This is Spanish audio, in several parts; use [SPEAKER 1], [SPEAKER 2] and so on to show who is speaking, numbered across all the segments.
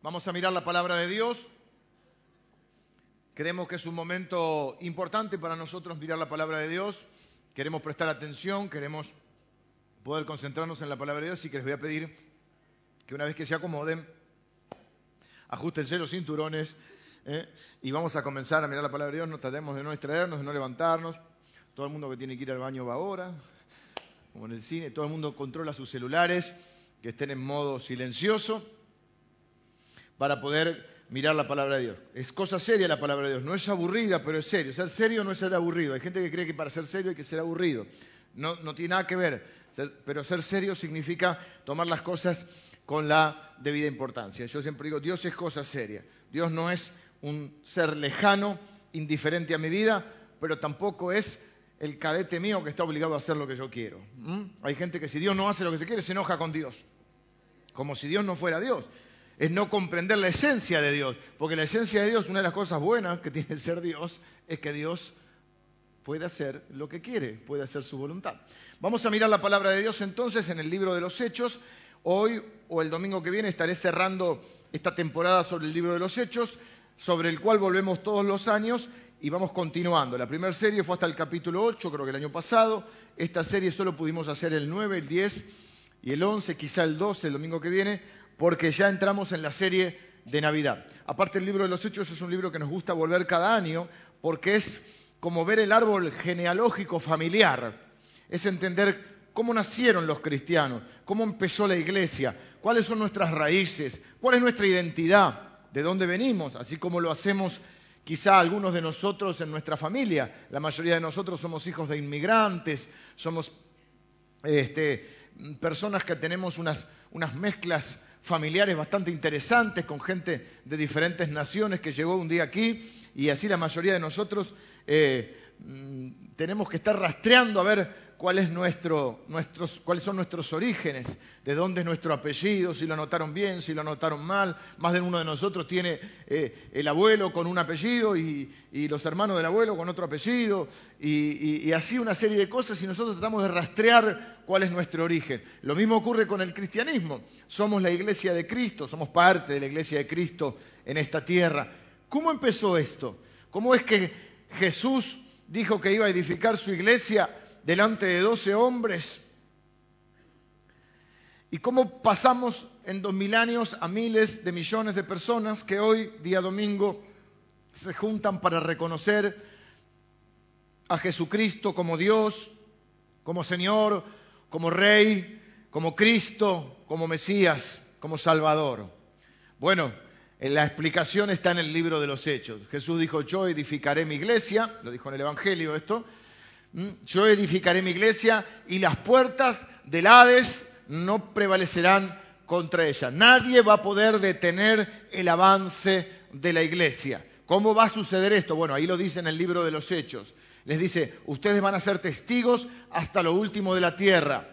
[SPEAKER 1] Vamos a mirar la palabra de Dios. Creemos que es un momento importante para nosotros mirar la palabra de Dios. Queremos prestar atención, queremos poder concentrarnos en la palabra de Dios, así que les voy a pedir que una vez que se acomoden, ajustense los cinturones ¿eh? y vamos a comenzar a mirar la palabra de Dios. No tratemos de no distraernos, de no levantarnos. Todo el mundo que tiene que ir al baño va ahora, como en el cine. Todo el mundo controla sus celulares, que estén en modo silencioso para poder mirar la palabra de Dios. Es cosa seria la palabra de Dios, no es aburrida, pero es serio. Ser serio no es ser aburrido. Hay gente que cree que para ser serio hay que ser aburrido. No, no tiene nada que ver, pero ser serio significa tomar las cosas con la debida importancia. Yo siempre digo, Dios es cosa seria. Dios no es un ser lejano, indiferente a mi vida, pero tampoco es el cadete mío que está obligado a hacer lo que yo quiero. Hay gente que si Dios no hace lo que se quiere, se enoja con Dios, como si Dios no fuera Dios es no comprender la esencia de Dios. Porque la esencia de Dios, una de las cosas buenas que tiene ser Dios, es que Dios puede hacer lo que quiere, puede hacer su voluntad. Vamos a mirar la palabra de Dios entonces en el libro de los Hechos. Hoy o el domingo que viene estaré cerrando esta temporada sobre el libro de los Hechos, sobre el cual volvemos todos los años y vamos continuando. La primera serie fue hasta el capítulo 8, creo que el año pasado. Esta serie solo pudimos hacer el 9, el 10 y el 11, quizá el 12, el domingo que viene porque ya entramos en la serie de Navidad. Aparte, el libro de los Hechos es un libro que nos gusta volver cada año porque es como ver el árbol genealógico familiar, es entender cómo nacieron los cristianos, cómo empezó la iglesia, cuáles son nuestras raíces, cuál es nuestra identidad, de dónde venimos, así como lo hacemos quizá algunos de nosotros en nuestra familia. La mayoría de nosotros somos hijos de inmigrantes, somos este, personas que tenemos unas, unas mezclas familiares bastante interesantes con gente de diferentes naciones que llegó un día aquí y así la mayoría de nosotros eh, mm, tenemos que estar rastreando a ver cuál es nuestro, cuáles son nuestros orígenes, de dónde es nuestro apellido, si lo anotaron bien, si lo anotaron mal. Más de uno de nosotros tiene eh, el abuelo con un apellido y, los hermanos del abuelo con otro apellido, y, así una serie de cosas, y nosotros tratamos de rastrear cuál es nuestro origen. Lo mismo ocurre con el cristianismo. Somos la iglesia de Cristo, somos parte de la iglesia de Cristo en esta tierra. ¿Cómo empezó esto? ¿Cómo es que Jesús dijo que iba a edificar su iglesia? delante de doce hombres. ¿Y cómo pasamos en dos mil años a miles de millones de personas que hoy, día domingo, se juntan para reconocer a Jesucristo como Dios, como Señor, como Rey, como Cristo, como Mesías, como Salvador? Bueno, la explicación está en el libro de los Hechos. Jesús dijo, yo edificaré mi iglesia, lo dijo en el Evangelio esto, ¿Mm? Yo edificaré mi iglesia y las puertas del Hades no prevalecerán contra ella. Nadie va a poder detener el avance de la iglesia. ¿Cómo va a suceder esto? Bueno, ahí lo dice en el libro de los Hechos. Les dice, ustedes van a ser testigos hasta lo último de la tierra.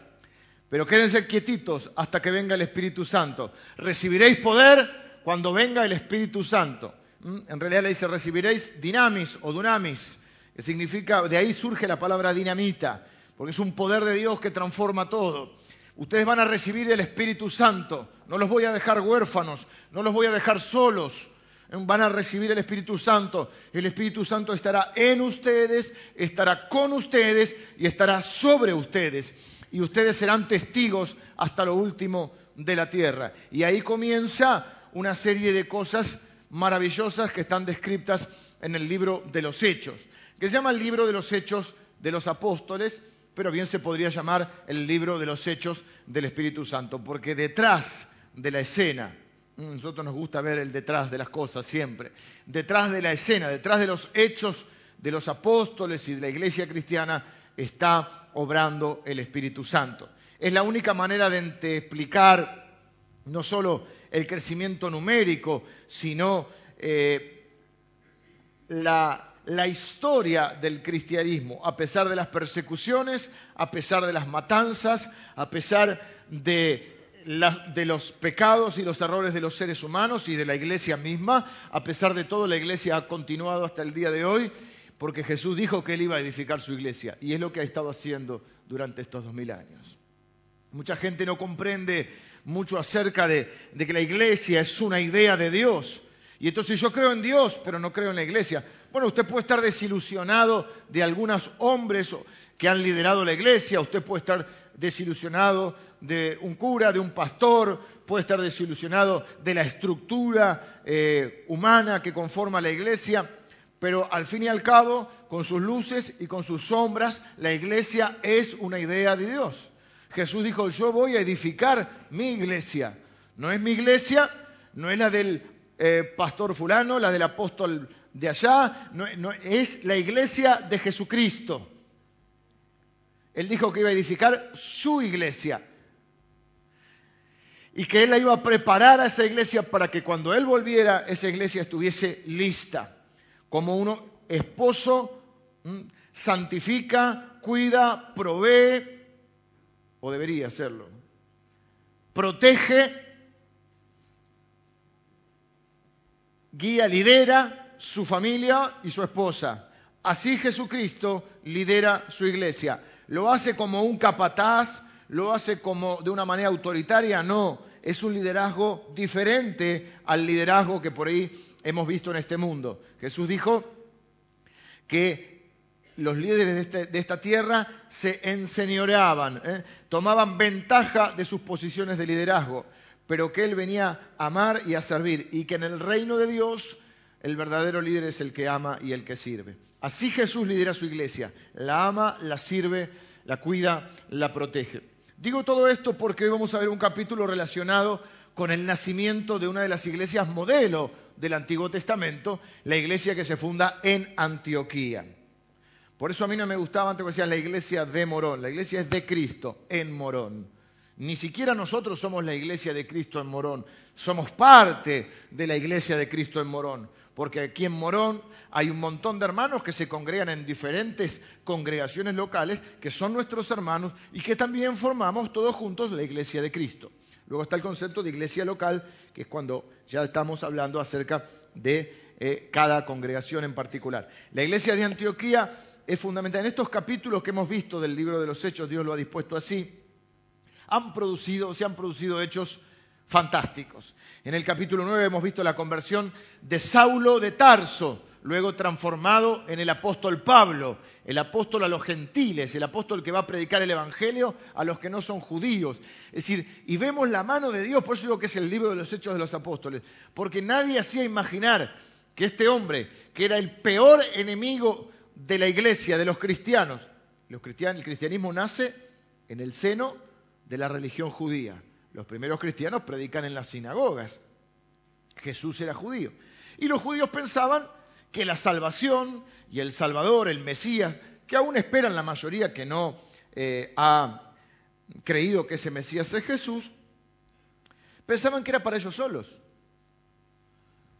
[SPEAKER 1] Pero quédense quietitos hasta que venga el Espíritu Santo. Recibiréis poder cuando venga el Espíritu Santo. ¿Mm? En realidad le dice, recibiréis dinamis o dunamis que significa, de ahí surge la palabra dinamita, porque es un poder de Dios que transforma todo. Ustedes van a recibir el Espíritu Santo, no los voy a dejar huérfanos, no los voy a dejar solos, van a recibir el Espíritu Santo. El Espíritu Santo estará en ustedes, estará con ustedes y estará sobre ustedes. Y ustedes serán testigos hasta lo último de la tierra. Y ahí comienza una serie de cosas maravillosas que están descritas en el libro de los Hechos que se llama el libro de los hechos de los apóstoles, pero bien se podría llamar el libro de los hechos del Espíritu Santo, porque detrás de la escena, mm, nosotros nos gusta ver el detrás de las cosas siempre, detrás de la escena, detrás de los hechos de los apóstoles y de la iglesia cristiana está obrando el Espíritu Santo. Es la única manera de explicar no solo el crecimiento numérico, sino eh, la la historia del cristianismo, a pesar de las persecuciones, a pesar de las matanzas, a pesar de, los pecados y los errores de los seres humanos y de la iglesia misma, a pesar de todo la iglesia ha continuado hasta el día de hoy, porque Jesús dijo que él iba a edificar su iglesia y es lo que ha estado haciendo durante estos dos mil años. Mucha gente no comprende mucho acerca de, que la iglesia es una idea de Dios. Y entonces yo creo en Dios, pero no creo en la iglesia. Bueno, usted puede estar desilusionado de algunos hombres que han liderado la iglesia, usted puede estar desilusionado de un cura, de un pastor, puede estar desilusionado de la estructura eh, humana que conforma la iglesia, pero al fin y al cabo, con sus luces y con sus sombras, la iglesia es una idea de Dios. Jesús dijo, yo voy a edificar mi iglesia. No es mi iglesia, no es la del eh, pastor fulano, la del apóstol de allá, no, es la iglesia de Jesucristo. Él dijo que iba a edificar su iglesia y que él la iba a preparar a esa iglesia para que cuando él volviera esa iglesia estuviese lista, como uno esposo santifica, cuida, provee, o debería hacerlo, protege guía, lidera su familia y su esposa. Así Jesucristo lidera su iglesia. ¿Lo hace como un capataz? ¿Lo hace como de una manera autoritaria? No, es un liderazgo diferente al liderazgo que por ahí hemos visto en este mundo. Jesús dijo que los líderes de, este, esta tierra se enseñoreaban, ¿eh? tomaban ventaja de sus posiciones de liderazgo pero que Él venía a amar y a servir, y que en el reino de Dios el verdadero líder es el que ama y el que sirve. Así Jesús lidera su iglesia, la ama, la sirve, la cuida, la protege. Digo todo esto porque hoy vamos a ver un capítulo relacionado con el nacimiento de una de las iglesias modelo del Antiguo Testamento, la iglesia que se funda en Antioquía. Por eso a mí no me gustaba antes que decían la iglesia de Morón, la iglesia es de Cristo en Morón. Ni siquiera nosotros somos la iglesia de Cristo en Morón, somos parte de la iglesia de Cristo en Morón, porque aquí en Morón hay un montón de hermanos que se congregan en diferentes congregaciones locales, que son nuestros hermanos y que también formamos todos juntos la iglesia de Cristo. Luego está el concepto de iglesia local, que es cuando ya estamos hablando acerca de eh, cada congregación en particular. La iglesia de Antioquía es fundamental. En estos capítulos que hemos visto del libro de los Hechos, Dios lo ha dispuesto así han producido, se han producido hechos fantásticos. En el capítulo 9 hemos visto la conversión de Saulo de Tarso, luego transformado en el apóstol Pablo, el apóstol a los gentiles, el apóstol que va a predicar el Evangelio a los que no son judíos. Es decir, y vemos la mano de Dios, por eso digo que es el libro de los hechos de los apóstoles, porque nadie hacía imaginar que este hombre, que era el peor enemigo de la iglesia, de los cristianos, los cristianos el cristianismo nace en el seno de la religión judía. Los primeros cristianos predican en las sinagogas. Jesús era judío. Y los judíos pensaban que la salvación y el Salvador, el Mesías, que aún esperan la mayoría que no eh, ha creído que ese Mesías es Jesús, pensaban que era para ellos solos.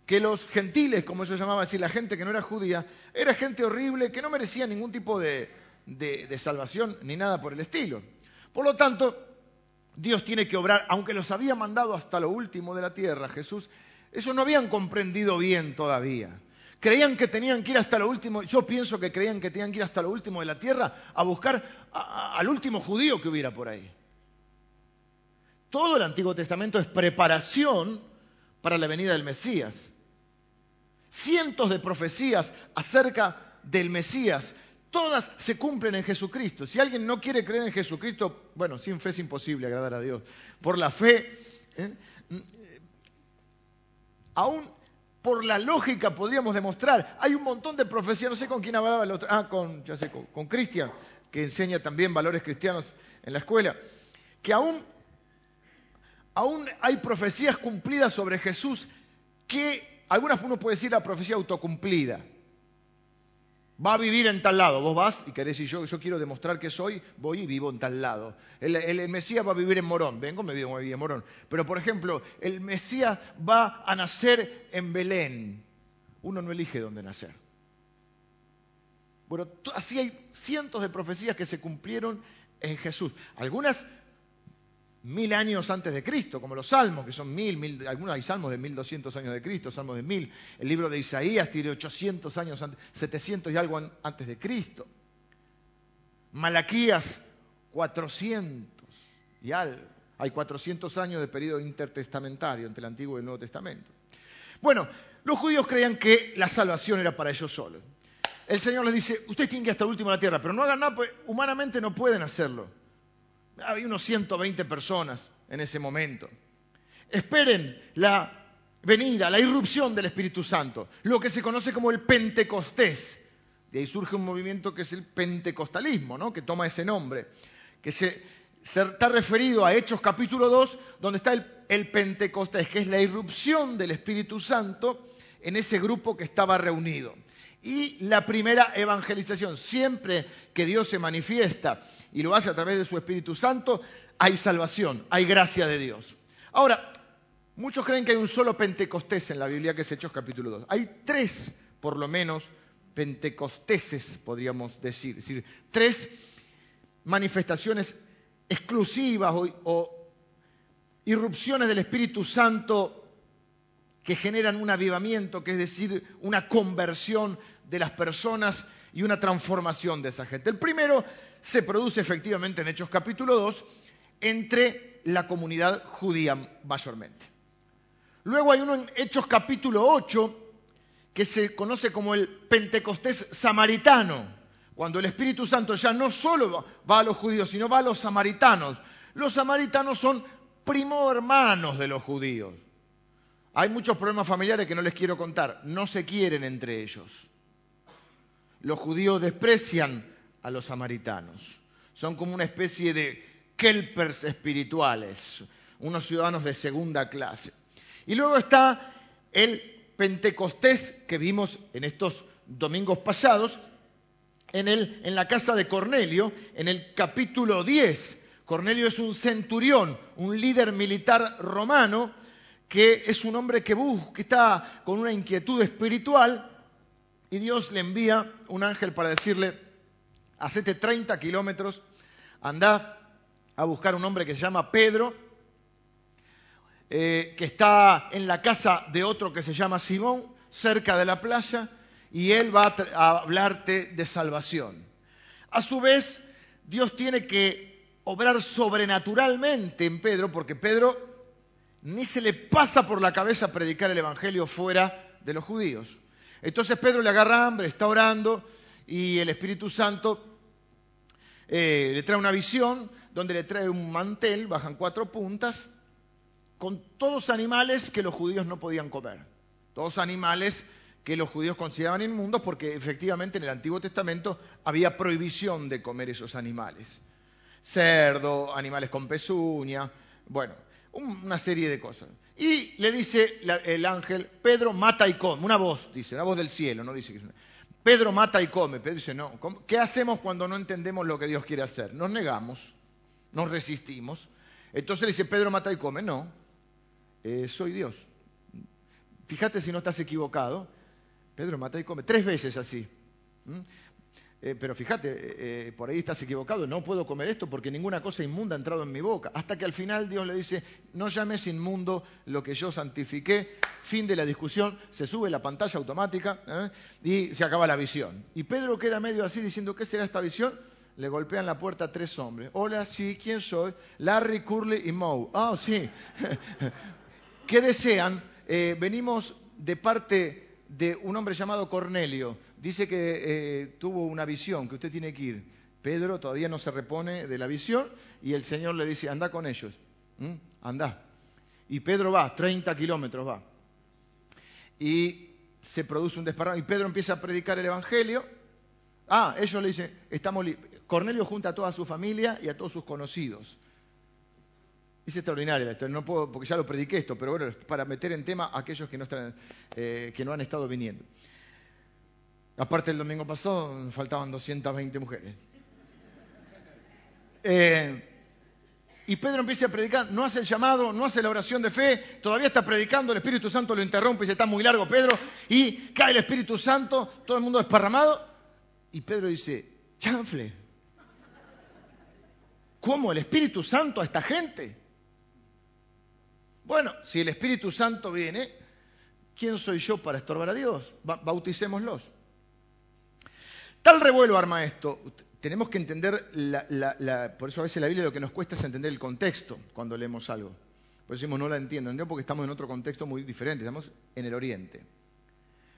[SPEAKER 1] Que los gentiles, como ellos llamaban decir, la gente que no era judía, era gente horrible que no merecía ningún tipo de salvación ni nada por el estilo. Por lo tanto, Dios tiene que obrar, aunque los había mandado hasta lo último de la tierra, Jesús, ellos no habían comprendido bien todavía. Creían que tenían que ir hasta lo último, yo pienso que creían que tenían que ir hasta lo último de la tierra a buscar al último judío que hubiera por ahí. Todo el Antiguo Testamento es preparación para la venida del Mesías. Cientos de profecías acerca del Mesías todas se cumplen en Jesucristo. Si alguien no quiere creer en Jesucristo, bueno, sin fe es imposible agradar a Dios. Por la fe, ¿eh? aún por la lógica podríamos demostrar. Hay un montón de profecías, no sé con quién hablaba el otro, ah, con, ya sé, con Cristian, que enseña también valores cristianos en la escuela, que aún, aún hay profecías cumplidas sobre Jesús que algunas uno puede decir la profecía autocumplida va a vivir en tal lado. Vos vas y querés decir, yo, yo quiero demostrar que soy, voy y vivo en tal lado. El, Mesías va a vivir en Morón, vengo, me vivo, me en Morón. Pero, por ejemplo, el Mesías va a nacer en Belén. Uno no elige dónde nacer. Bueno, así hay cientos de profecías que se cumplieron en Jesús. Algunas mil años antes de Cristo, como los salmos, que son mil, mil algunos hay salmos de mil doscientos años de Cristo, salmos de mil. El libro de Isaías tiene ochocientos años antes, setecientos y algo antes de Cristo. Malaquías, cuatrocientos y algo. Hay 400 años de periodo intertestamentario entre el Antiguo y el Nuevo Testamento. Bueno, los judíos creían que la salvación era para ellos solos. El Señor les dice, ustedes tienen que hasta el último de la tierra, pero no hagan nada, pues humanamente no pueden hacerlo. Había unos 120 personas en ese momento. Esperen la venida, la irrupción del Espíritu Santo, lo que se conoce como el Pentecostés. De ahí surge un movimiento que es el pentecostalismo, ¿no? que toma ese nombre, que se, está referido a Hechos capítulo 2, donde está el, el Pentecostés, que es la irrupción del Espíritu Santo en ese grupo que estaba reunido. Y la primera evangelización, siempre que Dios se manifiesta y lo hace a través de su Espíritu Santo, hay salvación, hay gracia de Dios. Ahora, muchos creen que hay un solo Pentecostés en la Biblia, que es Hechos capítulo 2. Hay tres, por lo menos, Pentecosteses, podríamos decir. Es decir, tres manifestaciones exclusivas o, o irrupciones del Espíritu Santo que generan un avivamiento, que es decir, una conversión de las personas y una transformación de esa gente. El primero se produce efectivamente en Hechos capítulo 2 entre la comunidad judía mayormente. Luego hay uno en Hechos capítulo 8 que se conoce como el Pentecostés samaritano, cuando el Espíritu Santo ya no solo va a los judíos, sino va a los samaritanos. Los samaritanos son primo hermanos de los judíos. Hay muchos problemas familiares que no les quiero contar, no se quieren entre ellos. Los judíos desprecian a los samaritanos. Son como una especie de kelpers espirituales, unos ciudadanos de segunda clase. Y luego está el Pentecostés que vimos en estos domingos pasados, en, el, en la casa de Cornelio, en el capítulo 10. Cornelio es un centurión, un líder militar romano, que es un hombre que, busca, que está con una inquietud espiritual, y Dios le envía un ángel para decirle, hacete 30 kilómetros, anda a buscar un hombre que se llama Pedro, eh, que está en la casa de otro que se llama Simón, cerca de la playa, y él va a, hablarte de salvación. A su vez, Dios tiene que obrar sobrenaturalmente en Pedro, porque Pedro ni se le pasa por la cabeza predicar el Evangelio fuera de los judíos. Entonces Pedro le agarra hambre, está orando, y el Espíritu Santo eh, le trae una visión donde le trae un mantel, bajan cuatro puntas, con todos animales que los judíos no podían comer. Todos animales que los judíos consideraban inmundos porque efectivamente en el Antiguo Testamento había prohibición de comer esos animales. Cerdo, animales con pezuña, bueno, una serie de cosas. Y le dice el ángel, Pedro mata y come, una voz, dice, una voz del cielo, no dice que Pedro mata y come. Pedro dice, no, ¿qué hacemos cuando no entendemos lo que Dios quiere hacer? Nos negamos nos resistimos. Entonces le dice, Pedro mata y come. No, eh, soy Dios. Fíjate si no estás equivocado. Pedro mata y come. Tres veces así. ¿Mm? Eh, pero fíjate, eh, por ahí estás equivocado. No puedo comer esto porque ninguna cosa inmunda ha entrado en mi boca. Hasta que al final Dios le dice, no llames inmundo lo que yo santifiqué. Fin de la discusión. Se sube la pantalla automática y se acaba la visión. Y Pedro queda medio así diciendo, ¿qué será esta visión? le golpean la puerta a tres hombres. Hola, sí, ¿quién soy? Larry, Curly y Moe. Ah, sí. ¿Qué desean? Eh, venimos de parte de un hombre llamado Cornelio. Dice que eh, tuvo una visión, que usted tiene que ir. Pedro todavía no se repone de la visión y el Señor le dice, anda con ellos. Anda. Y Pedro va, 30 kilómetros va. Y se produce un desparramo. Y Pedro empieza a predicar el Evangelio. Ah, ellos le dicen, estamos Cornelio junta a toda su familia y a todos sus conocidos. Es extraordinario no puedo, porque ya lo prediqué esto, pero bueno, para meter en tema a aquellos que no, están, eh, que no han estado viniendo. Aparte el domingo pasado faltaban 220 mujeres. Eh, y Pedro empieza a predicar, no hace el llamado, no hace la oración de fe, todavía está predicando, el Espíritu Santo lo interrumpe y se está muy largo Pedro, y cae el Espíritu Santo, todo el mundo desparramado, y Pedro dice, chanfle, ¿Cómo el Espíritu Santo a esta gente? Bueno, si el Espíritu Santo viene, ¿quién soy yo para estorbar a Dios? bauticémoslos. Tal revuelo arma esto. tenemos que entender, por eso a veces la Biblia lo que nos cuesta es entender el contexto cuando leemos algo. Por eso decimos no la entiendo, no porque estamos en otro contexto muy diferente, estamos en el Oriente.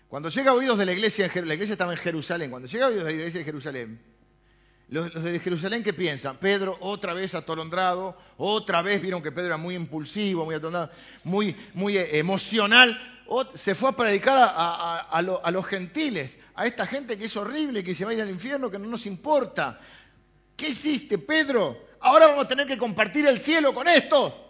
[SPEAKER 1] Cuando llega a oídos de la iglesia, la iglesia estaba en Jerusalén, cuando llega a oídos de la iglesia de Jerusalén, los, de Jerusalén, ¿qué piensan? Pedro otra vez atolondrado, otra vez vieron que Pedro era muy impulsivo, muy atolondrado, muy, eh, emocional, se fue a predicar a, los gentiles, a esta gente que es horrible, que se va a ir al infierno, que no nos importa. ¿Qué hiciste, Pedro? Ahora vamos a tener que compartir el cielo con esto.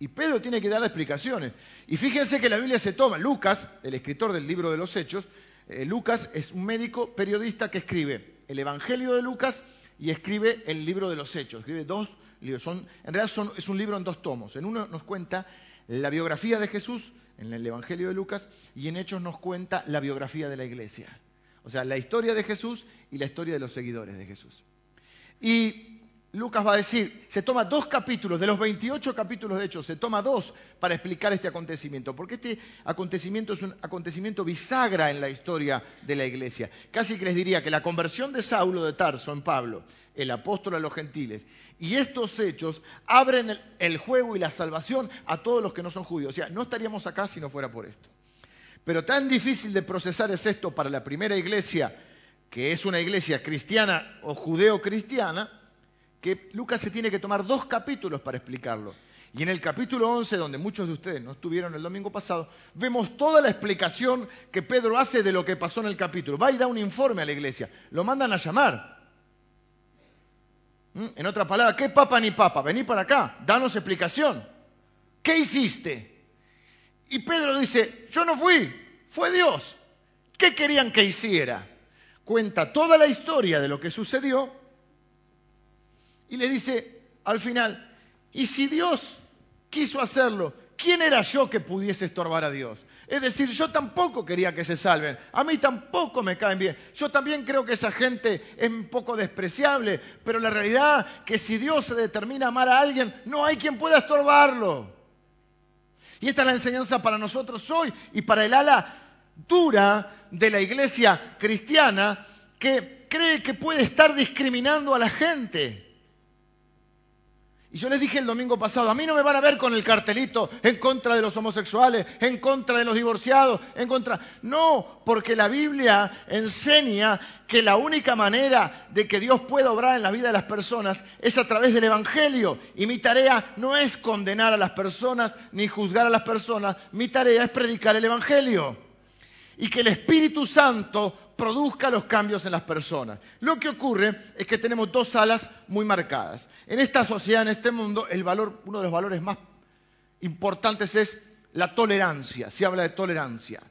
[SPEAKER 1] Y Pedro tiene que dar explicaciones. Y fíjense que la Biblia se toma. Lucas, el escritor del libro de los Hechos, eh, Lucas es un médico periodista que escribe el Evangelio de Lucas y escribe el libro de los Hechos. Escribe dos libros. En realidad es un libro en dos tomos. En uno nos cuenta la biografía de Jesús en el Evangelio de Lucas y en Hechos nos cuenta la biografía de la iglesia. O sea, la historia de Jesús y la historia de los seguidores de Jesús. Y Lucas va a decir, se toma dos capítulos, de los 28 capítulos de Hechos, se toma dos para explicar este acontecimiento, porque este acontecimiento es un acontecimiento bisagra en la historia de la iglesia. Casi que les diría que la conversión de Saulo de Tarso en Pablo, el apóstol a los gentiles, y estos hechos abren el, el juego y la salvación a todos los que no son judíos. O sea, no estaríamos acá si no fuera por esto. Pero tan difícil de procesar es esto para la primera iglesia, que es una iglesia cristiana o judeo-cristiana, que Lucas se tiene que tomar dos capítulos para explicarlo. Y en el capítulo 11, donde muchos de ustedes no estuvieron el domingo pasado, vemos toda la explicación que Pedro hace de lo que pasó en el capítulo. Va y da un informe a la iglesia. Lo mandan a llamar. ¿Mm? En otra palabra, ¿qué papa ni papa? Vení para acá, danos explicación. ¿Qué hiciste? Y Pedro dice, yo no fui, fue Dios. ¿Qué querían que hiciera? Cuenta toda la historia de lo que sucedió y le dice al final, ¿y si Dios quiso hacerlo? ¿Quién era yo que pudiese estorbar a Dios? Es decir, yo tampoco quería que se salven. A mí tampoco me caen bien. Yo también creo que esa gente es un poco despreciable, pero la realidad es que si Dios se determina a amar a alguien, no hay quien pueda estorbarlo. Y esta es la enseñanza para nosotros hoy y para el ala dura de la iglesia cristiana que cree que puede estar discriminando a la gente. Y yo les dije el domingo pasado, a mí no me van a ver con el cartelito en contra de los homosexuales, en contra de los divorciados, en contra... No, porque la Biblia enseña que la única manera de que Dios pueda obrar en la vida de las personas es a través del Evangelio. Y mi tarea no es condenar a las personas ni juzgar a las personas, mi tarea es predicar el Evangelio. Y que el Espíritu Santo produzca los cambios en las personas. Lo que ocurre es que tenemos dos alas muy marcadas. En esta sociedad, en este mundo, el valor, uno de los valores más importantes es la tolerancia. Se habla de tolerancia.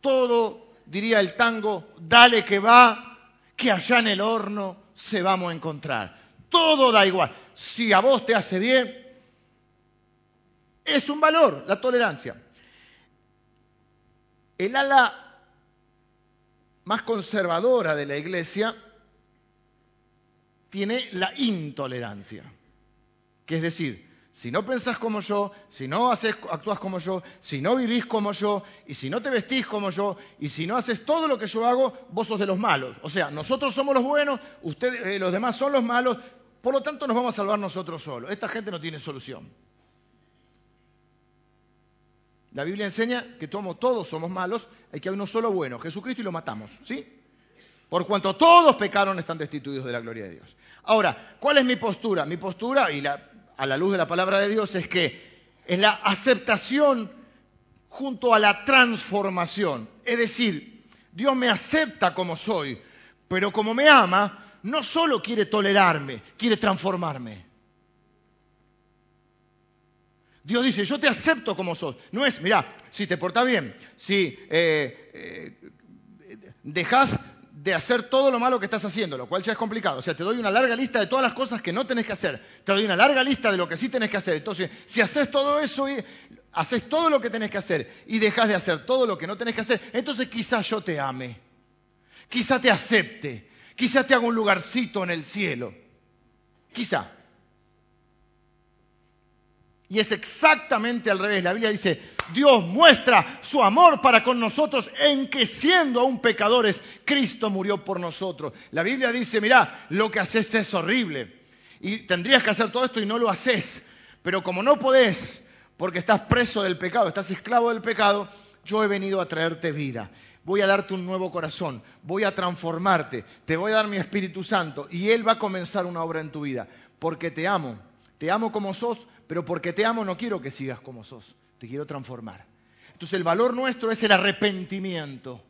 [SPEAKER 1] Todo, diría el tango, dale que va, que allá en el horno se vamos a encontrar. Todo da igual. Si a vos te hace bien, es un valor, la tolerancia. El ala más conservadora de la iglesia tiene la intolerancia. Que es decir, si no pensás como yo, si no haces, actúas como yo, si no vivís como yo, y si no te vestís como yo, y si no haces todo lo que yo hago, vos sos de los malos. O sea, nosotros somos los buenos, ustedes, eh, los demás son los malos, por lo tanto nos vamos a salvar nosotros solos. Esta gente no tiene solución. La Biblia enseña que todos somos malos, hay que haber uno solo bueno, Jesucristo, y lo matamos, ¿sí? Por cuanto todos pecaron, están destituidos de la gloria de Dios. Ahora, ¿cuál es mi postura? Mi postura, y a la luz de la palabra de Dios, es que es la aceptación junto a la transformación. Es decir, Dios me acepta como soy, pero como me ama, no solo quiere tolerarme, quiere transformarme. Dios dice, yo te acepto como sos. No es, mira, si te portas bien, si eh, eh, dejas de hacer todo lo malo que estás haciendo, lo cual ya es complicado. O sea, te doy una larga lista de todas las cosas que no tenés que hacer. Te doy una larga lista de lo que sí tenés que hacer. Entonces, si haces todo eso y haces todo lo que tenés que hacer y dejas de hacer todo lo que no tenés que hacer, entonces quizás yo te ame. Quizá te acepte. Quizá te haga un lugarcito en el cielo. Quizá. Y es exactamente al revés. La Biblia dice, Dios muestra su amor para con nosotros en que siendo aún pecadores, Cristo murió por nosotros. La Biblia dice, mira, lo que haces es horrible. Y tendrías que hacer todo esto y no lo haces. Pero como no podés, porque estás preso del pecado, estás esclavo del pecado, yo he venido a traerte vida. Voy a darte un nuevo corazón, voy a transformarte, te voy a dar mi Espíritu Santo y Él va a comenzar una obra en tu vida, porque te amo, te amo como sos, pero porque te amo no quiero que sigas como sos, te quiero transformar. Entonces el valor nuestro es el arrepentimiento.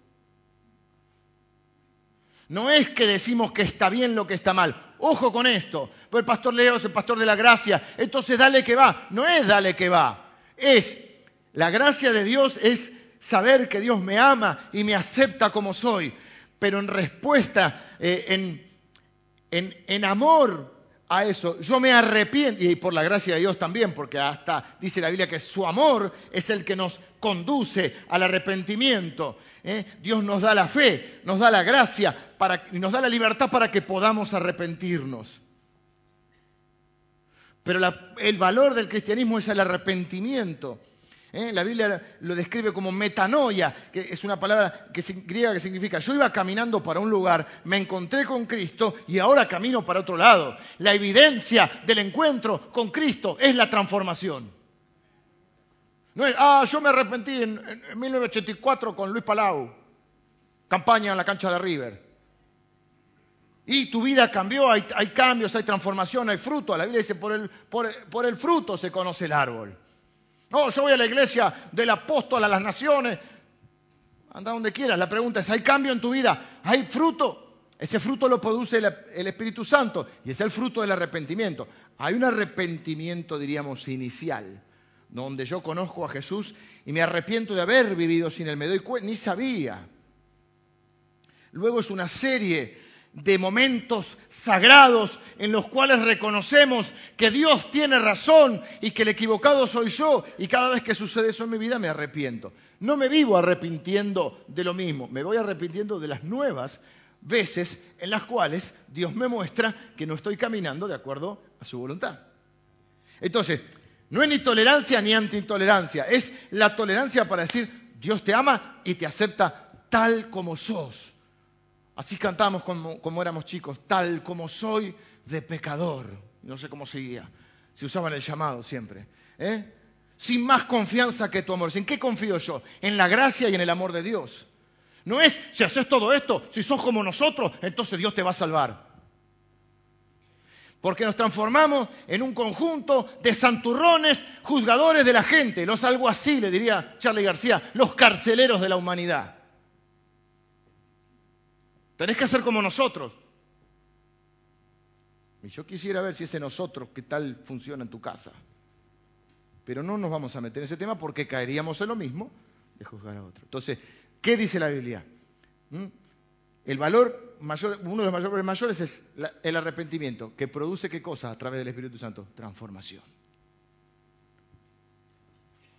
[SPEAKER 1] No es que decimos que está bien lo que está mal. Ojo con esto. Pues el pastor Leo es el pastor de la gracia. Entonces dale que va. No es dale que va. Es la gracia de Dios es saber que Dios me ama y me acepta como soy. Pero en respuesta, eh, en, en, en amor a eso. Yo me arrepiento, y por la gracia de Dios también, porque hasta dice la Biblia que su amor es el que nos conduce al arrepentimiento. ¿eh? Dios nos da la fe, nos da la gracia y nos da la libertad para que podamos arrepentirnos. Pero el valor del cristianismo es el arrepentimiento. ¿Eh? La Biblia lo describe como metanoia, que es una palabra que, griega que significa yo iba caminando para un lugar, me encontré con Cristo y ahora camino para otro lado. La evidencia del encuentro con Cristo es la transformación. No es, ah, yo me arrepentí en, 1984 con Luis Palau, campaña en la cancha de River. Y tu vida cambió, hay, cambios, hay transformación, hay fruto. La Biblia dice, por el, por el fruto se conoce el árbol. No, yo voy a la iglesia del apóstol a las naciones. Anda donde quieras. La pregunta es, ¿hay cambio en tu vida? ¿Hay fruto? Ese fruto lo produce el, Espíritu Santo y es el fruto del arrepentimiento. Hay un arrepentimiento, diríamos, inicial, donde yo conozco a Jesús y me arrepiento de haber vivido sin él. Me doy cuenta, ni sabía. Luego es una serie de momentos sagrados en los cuales reconocemos que Dios tiene razón y que el equivocado soy yo y cada vez que sucede eso en mi vida me arrepiento. No me vivo arrepintiendo de lo mismo, me voy arrepintiendo de las nuevas veces en las cuales Dios me muestra que no estoy caminando de acuerdo a su voluntad. Entonces, no es ni tolerancia ni antiintolerancia, es la tolerancia para decir Dios te ama y te acepta tal como sos. Así cantamos como, éramos chicos, tal como soy de pecador. No sé cómo seguía. Se usaban el llamado siempre. ¿eh? Sin más confianza que tu amor. ¿En qué confío yo? En la gracia y en el amor de Dios. No es, si haces todo esto, si sos como nosotros, entonces Dios te va a salvar. Porque nos transformamos en un conjunto de santurrones, juzgadores de la gente, los algo así, le diría Charlie García, los carceleros de la humanidad. Tenés que hacer como nosotros. Y yo quisiera ver si ese nosotros, qué tal funciona en tu casa. Pero no nos vamos a meter en ese tema porque caeríamos en lo mismo de juzgar a otro. Entonces, ¿qué dice la Biblia? ¿Mm? El valor mayor, uno de los mayores mayores es el arrepentimiento, que produce qué cosa a través del Espíritu Santo? Transformación.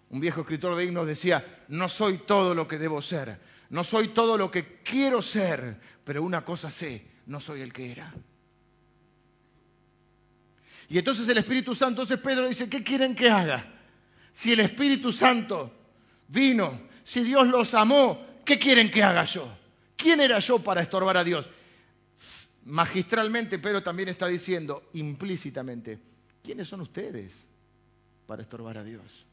[SPEAKER 1] Un viejo escritor de himnos decía, no soy todo lo que debo ser, no soy todo lo que quiero ser, pero una cosa sé, no soy el que era. Y entonces el Espíritu Santo, entonces Pedro dice, ¿qué quieren que haga? Si el Espíritu Santo vino, si Dios los amó, ¿qué quieren que haga yo? ¿Quién era yo para estorbar a Dios? Magistralmente Pedro también está diciendo implícitamente, ¿quiénes son ustedes para estorbar a Dios?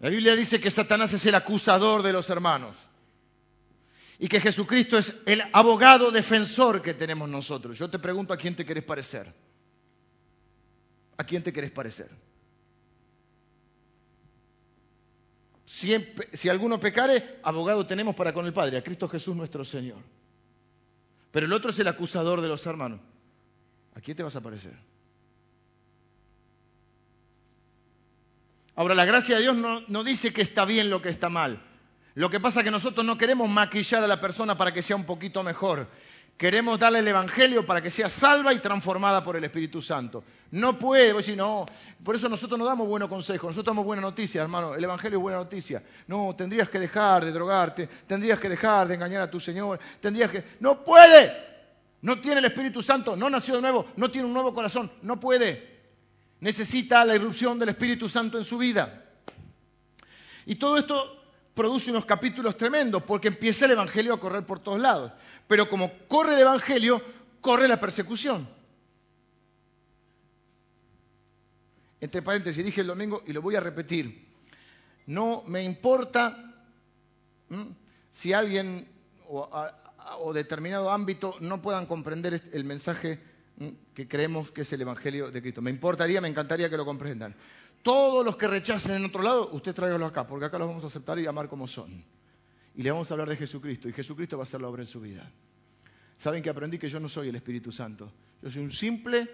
[SPEAKER 1] La Biblia dice que Satanás es el acusador de los hermanos y que Jesucristo es el abogado defensor que tenemos nosotros. Yo te pregunto a quién te querés parecer. ¿A quién te querés parecer? Si, alguno pecare, abogado tenemos para con el Padre, a Cristo Jesús nuestro Señor. Pero el otro es el acusador de los hermanos. ¿A quién te vas a parecer? Ahora, la gracia de Dios no, dice que está bien lo que está mal. Lo que pasa es que nosotros no queremos maquillar a la persona para que sea un poquito mejor. Queremos darle el Evangelio para que sea salva y transformada por el Espíritu Santo. No puede, decir, no, por eso nosotros no damos buenos consejos, nosotros damos buena noticia, hermano. El Evangelio es buena noticia. No, tendrías que dejar de drogarte, tendrías que dejar de engañar a tu Señor, tendrías que... No puede. No tiene el Espíritu Santo, no nació de nuevo, no tiene un nuevo corazón, no puede. Necesita la irrupción del Espíritu Santo en su vida. Y todo esto produce unos capítulos tremendos, porque empieza el Evangelio a correr por todos lados. Pero como corre el Evangelio, corre la persecución. Entre paréntesis, dije el domingo y lo voy a repetir. No me importa si alguien o, determinado ámbito no puedan comprender el mensaje que creemos que es el Evangelio de Cristo. Me importaría, me encantaría que lo comprendan. Todos los que rechacen en otro lado, usted tráigalo acá, porque acá los vamos a aceptar y amar como son. Y le vamos a hablar de Jesucristo, y Jesucristo va a hacer la obra en su vida. Saben que aprendí que yo no soy el Espíritu Santo. Yo soy un simple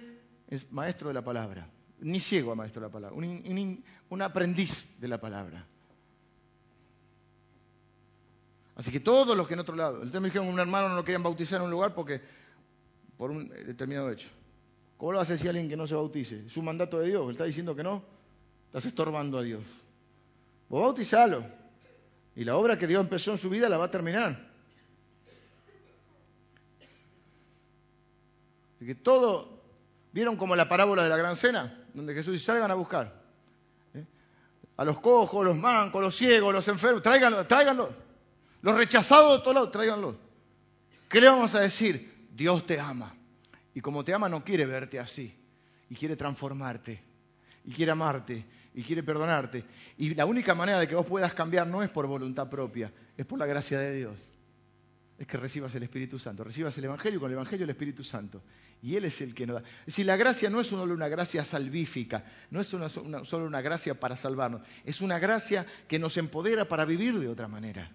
[SPEAKER 1] maestro de la palabra. Ni ciego a maestro de la palabra. Un, aprendiz de la palabra. Así que todos los que en otro lado. El tema dijeron un hermano no lo querían bautizar en un lugar porque por un determinado hecho. ¿Cómo lo vas a decir a alguien que no se bautice? Es un mandato de Dios. Él está diciendo que no. Estás estorbando a Dios. Vos bautizalo. Y la obra que Dios empezó en su vida la va a terminar. Así que todo, ¿vieron como la parábola de la gran cena? Donde Jesús dice, salgan a buscar. ¿Eh? A los cojos, los mancos, los ciegos, los enfermos, tráiganlos, tráiganlos. Los rechazados de todos lados, tráiganlos. ¿Qué le vamos a decir? Dios te ama. Y como te ama no quiere verte así. Y quiere transformarte. Y quiere amarte. Y quiere perdonarte. Y la única manera de que vos puedas cambiar no es por voluntad propia, es por la gracia de Dios es que recibas el Espíritu Santo. Recibas el Evangelio con el Evangelio el Espíritu Santo. Y Él es el que nos da. Es decir, la gracia no es solo una gracia salvífica, no es solo una gracia para salvarnos, es una gracia que nos empodera para vivir de otra manera.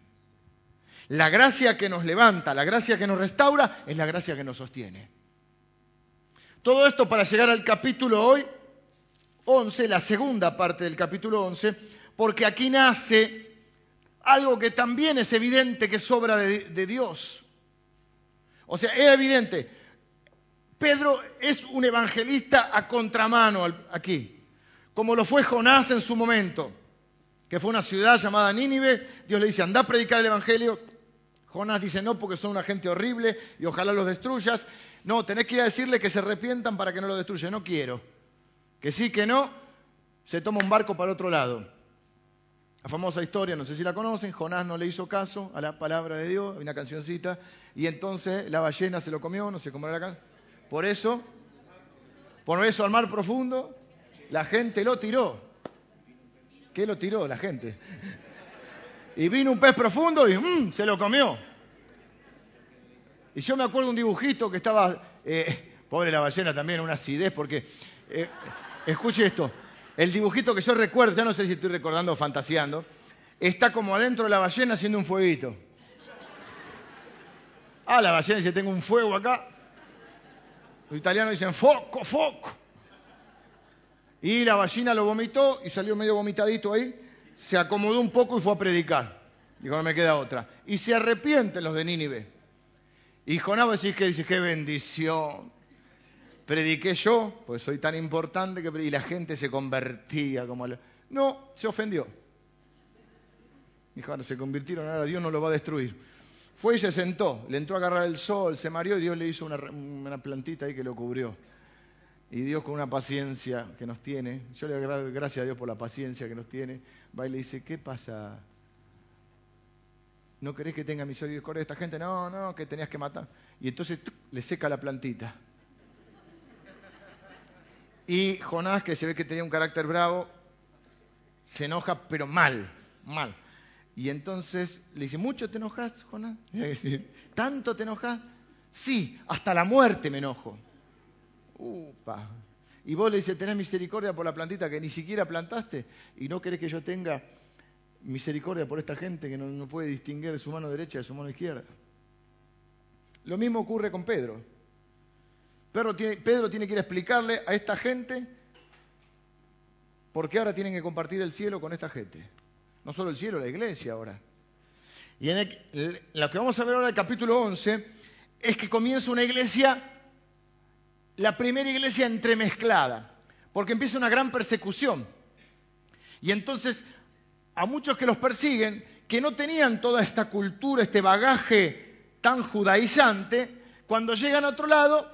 [SPEAKER 1] La gracia que nos levanta, la gracia que nos restaura, es la gracia que nos sostiene. Todo esto para llegar al capítulo hoy 11, la segunda parte del capítulo 11, porque aquí nace algo que también es evidente que es obra de, Dios. O sea, es evidente. Pedro es un evangelista a contramano aquí, como lo fue Jonás en su momento, que fue una ciudad llamada Nínive. Dios le dice, anda a predicar el evangelio. Jonás dice, no, porque son una gente horrible y ojalá los destruyas. No, tenés que ir a decirle que se arrepientan para que no lo destruya. No quiero. Que sí, que no, se toma un barco para otro lado. La famosa historia, no sé si la conocen, Jonás no le hizo caso a la palabra de Dios, hay una cancioncita, y entonces la ballena se lo comió, no sé cómo era la canción. Por eso, por eso al mar profundo, la gente lo tiró. ¿Qué lo tiró la gente? Y vino un pez profundo y mm, se lo comió. Y yo me acuerdo un dibujito que estaba, eh, pobre la ballena también, una acidez, porque, eh, escuche esto, el dibujito que yo recuerdo, ya no sé si estoy recordando o fantaseando, está como adentro de la ballena haciendo un fueguito. Ah, la ballena dice, tengo un fuego acá. Los italianos dicen, foco, foco. Y la ballena lo vomitó y salió medio vomitadito ahí, se acomodó un poco y fue a predicar. Dijo, no me queda otra. Y se arrepienten los de Nínive. Y Jonás va a decir que dice, qué bendición prediqué yo, pues soy tan importante que y la gente se convertía como... No, se ofendió. Dijo, ahora se convirtieron, ahora Dios no lo va a destruir. Fue y se sentó, le entró a agarrar el sol, se mareó y Dios le hizo una, plantita ahí que lo cubrió. Y Dios con una paciencia que nos tiene, yo le agradezco gracias a Dios por la paciencia que nos tiene, va y le dice, ¿qué pasa? ¿No querés que tenga misericordia esta gente? No, no, que tenías que matar. Y entonces le seca la plantita. Y Jonás, que se ve que tenía un carácter bravo, se enoja, pero mal, mal. Y entonces le dice, ¿mucho te enojas, Jonás? ¿Tanto te enojas? Sí, hasta la muerte me enojo. Upa. Y vos le dices, tenés misericordia por la plantita que ni siquiera plantaste y no querés que yo tenga misericordia por esta gente que no, puede distinguir su mano derecha de su mano izquierda. Lo mismo ocurre con Pedro. Pedro tiene, que ir a explicarle a esta gente por qué ahora tienen que compartir el cielo con esta gente. No solo el cielo, la iglesia ahora. Y en lo que vamos a ver ahora en el capítulo 11 es que comienza una iglesia, la primera iglesia entremezclada, porque empieza una gran persecución. Y entonces a muchos que los persiguen, que no tenían toda esta cultura, este bagaje tan judaizante, cuando llegan a otro lado,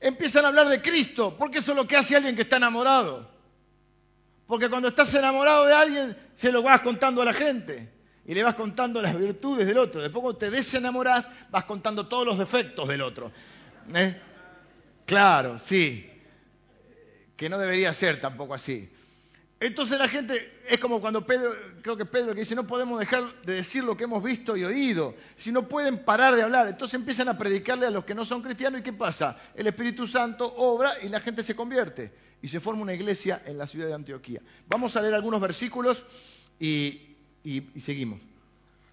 [SPEAKER 1] empiezan a hablar de Cristo, porque eso es lo que hace alguien que está enamorado. Porque cuando estás enamorado de alguien, se lo vas contando a la gente y le vas contando las virtudes del otro. Después cuando te desenamorás, vas contando todos los defectos del otro. ¿Eh? Claro, sí. Que no debería ser tampoco así. Entonces la gente, es como cuando Pedro, creo que Pedro que dice, no podemos dejar de decir lo que hemos visto y oído, si no pueden parar de hablar. Entonces empiezan a predicarle a los que no son cristianos y ¿qué pasa? El Espíritu Santo obra y la gente se convierte y se forma una iglesia en la ciudad de Antioquía. Vamos a leer algunos versículos y, y seguimos.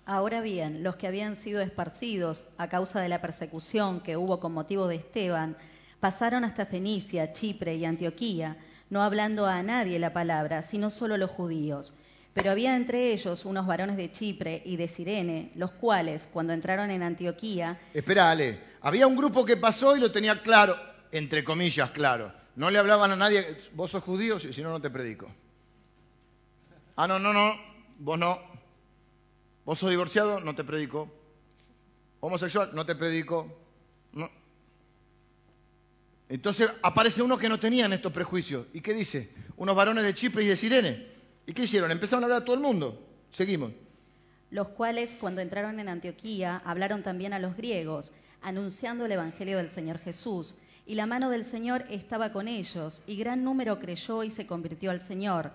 [SPEAKER 2] Ahora bien, los que habían sido esparcidos a causa de la persecución que hubo con motivo de Esteban, pasaron hasta Fenicia, Chipre y Antioquía no hablando a nadie la palabra, sino solo los judíos. Pero había entre ellos unos varones de Chipre y de Sirene, los cuales, cuando entraron en Antioquía...
[SPEAKER 1] Espera, Ale, había un grupo que pasó y lo tenía claro, entre comillas, claro. No le hablaban a nadie, vos sos judío, si no, no te predico. Ah, no, no, no, vos no. Vos sos divorciado, no te predico. Homosexual, no te predico. Entonces aparece uno que no tenían estos prejuicios. ¿Y qué dice? Unos varones de Chipre y de Sirene. ¿Y qué hicieron? Empezaron a hablar a todo el mundo. Seguimos.
[SPEAKER 2] Los cuales, cuando entraron en Antioquía, hablaron también a los griegos, anunciando el Evangelio del Señor Jesús. Y la mano del Señor estaba con ellos, y gran número creyó y se convirtió al Señor.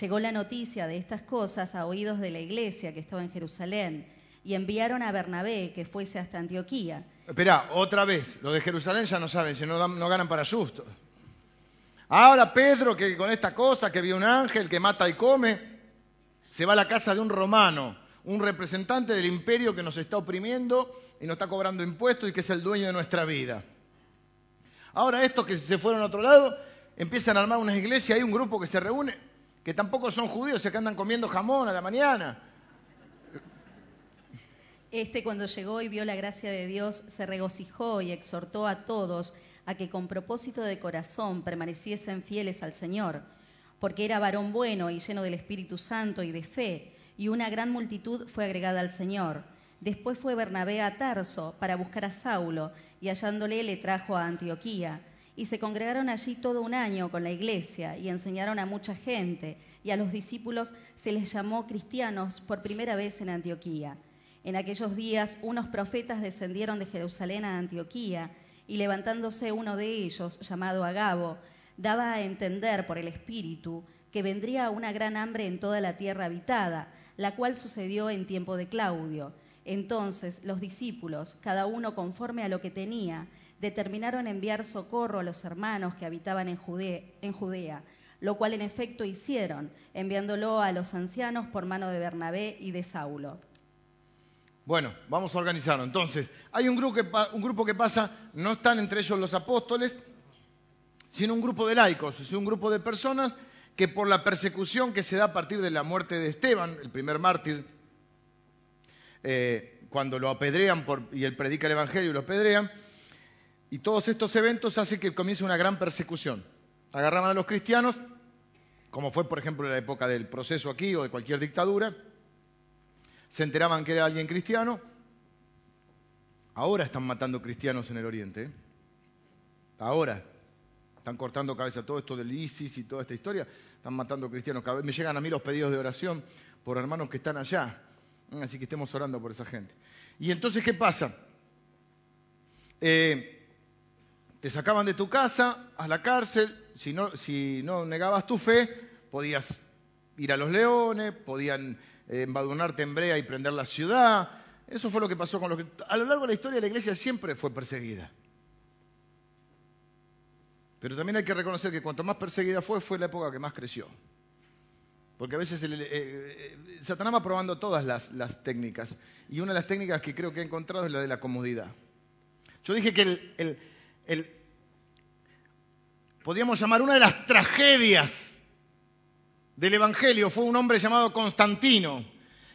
[SPEAKER 2] Llegó la noticia de estas cosas a oídos de la iglesia que estaba en Jerusalén, y enviaron a Bernabé que fuese hasta Antioquía.
[SPEAKER 1] Espera, otra vez, los de Jerusalén ya no saben, si no, ganan para susto. Ahora Pedro, que con esta cosa, que vio un ángel que mata y come, se va a la casa de un romano, un representante del imperio que nos está oprimiendo y nos está cobrando impuestos y que es el dueño de nuestra vida. Ahora estos que se fueron a otro lado, empiezan a armar una iglesia, hay un grupo que se reúne, que tampoco son judíos, se que andan comiendo jamón a la mañana,
[SPEAKER 2] este cuando llegó y vio la gracia de Dios, se regocijó y exhortó a todos a que con propósito de corazón permaneciesen fieles al Señor, porque era varón bueno y lleno del Espíritu Santo y de fe, y una gran multitud fue agregada al Señor. Después fue Bernabé a Tarso para buscar a Saulo, y hallándole le trajo a Antioquía. Y se congregaron allí todo un año con la iglesia, y enseñaron a mucha gente, y a los discípulos se les llamó cristianos por primera vez en Antioquía. En aquellos días unos profetas descendieron de Jerusalén a Antioquía y levantándose uno de ellos, llamado Agabo, daba a entender por el Espíritu que vendría una gran hambre en toda la tierra habitada, la cual sucedió en tiempo de Claudio. Entonces los discípulos, cada uno conforme a lo que tenía, determinaron enviar socorro a los hermanos que habitaban en Judea, lo cual en efecto hicieron, enviándolo a los ancianos por mano de Bernabé y de Saulo.
[SPEAKER 1] Bueno, vamos a organizarlo. Entonces, hay un grupo, que, un grupo que pasa, no están entre ellos los apóstoles, sino un grupo de laicos, es un grupo de personas que por la persecución que se da a partir de la muerte de Esteban, el primer mártir, eh, cuando lo apedrean y él predica el Evangelio y lo apedrean, y todos estos eventos hacen que comience una gran persecución. Agarraban a los cristianos, como fue por ejemplo en la época del proceso aquí o de cualquier dictadura, se enteraban que era alguien cristiano. Ahora están matando cristianos en el Oriente. ¿eh? Ahora están cortando cabeza. Todo esto del ISIS y toda esta historia, están matando cristianos. Me llegan a mí los pedidos de oración por hermanos que están allá. ¿eh? Así que estemos orando por esa gente. Y entonces, ¿qué pasa? Eh, te sacaban de tu casa a la cárcel. Si no negabas tu fe, podías ir a los leones, podían embadurnarte en brea y prender la ciudad. Eso fue lo que pasó con los que... A lo largo de la historia la iglesia siempre fue perseguida. Pero también hay que reconocer que cuanto más perseguida fue, fue la época que más creció. Porque a veces el, eh, eh, Satanás va probando todas las, las, técnicas. Y una de las técnicas que creo que he encontrado es la de la comodidad. Yo dije que el, el podríamos llamar una de las tragedias del Evangelio fue un hombre llamado Constantino,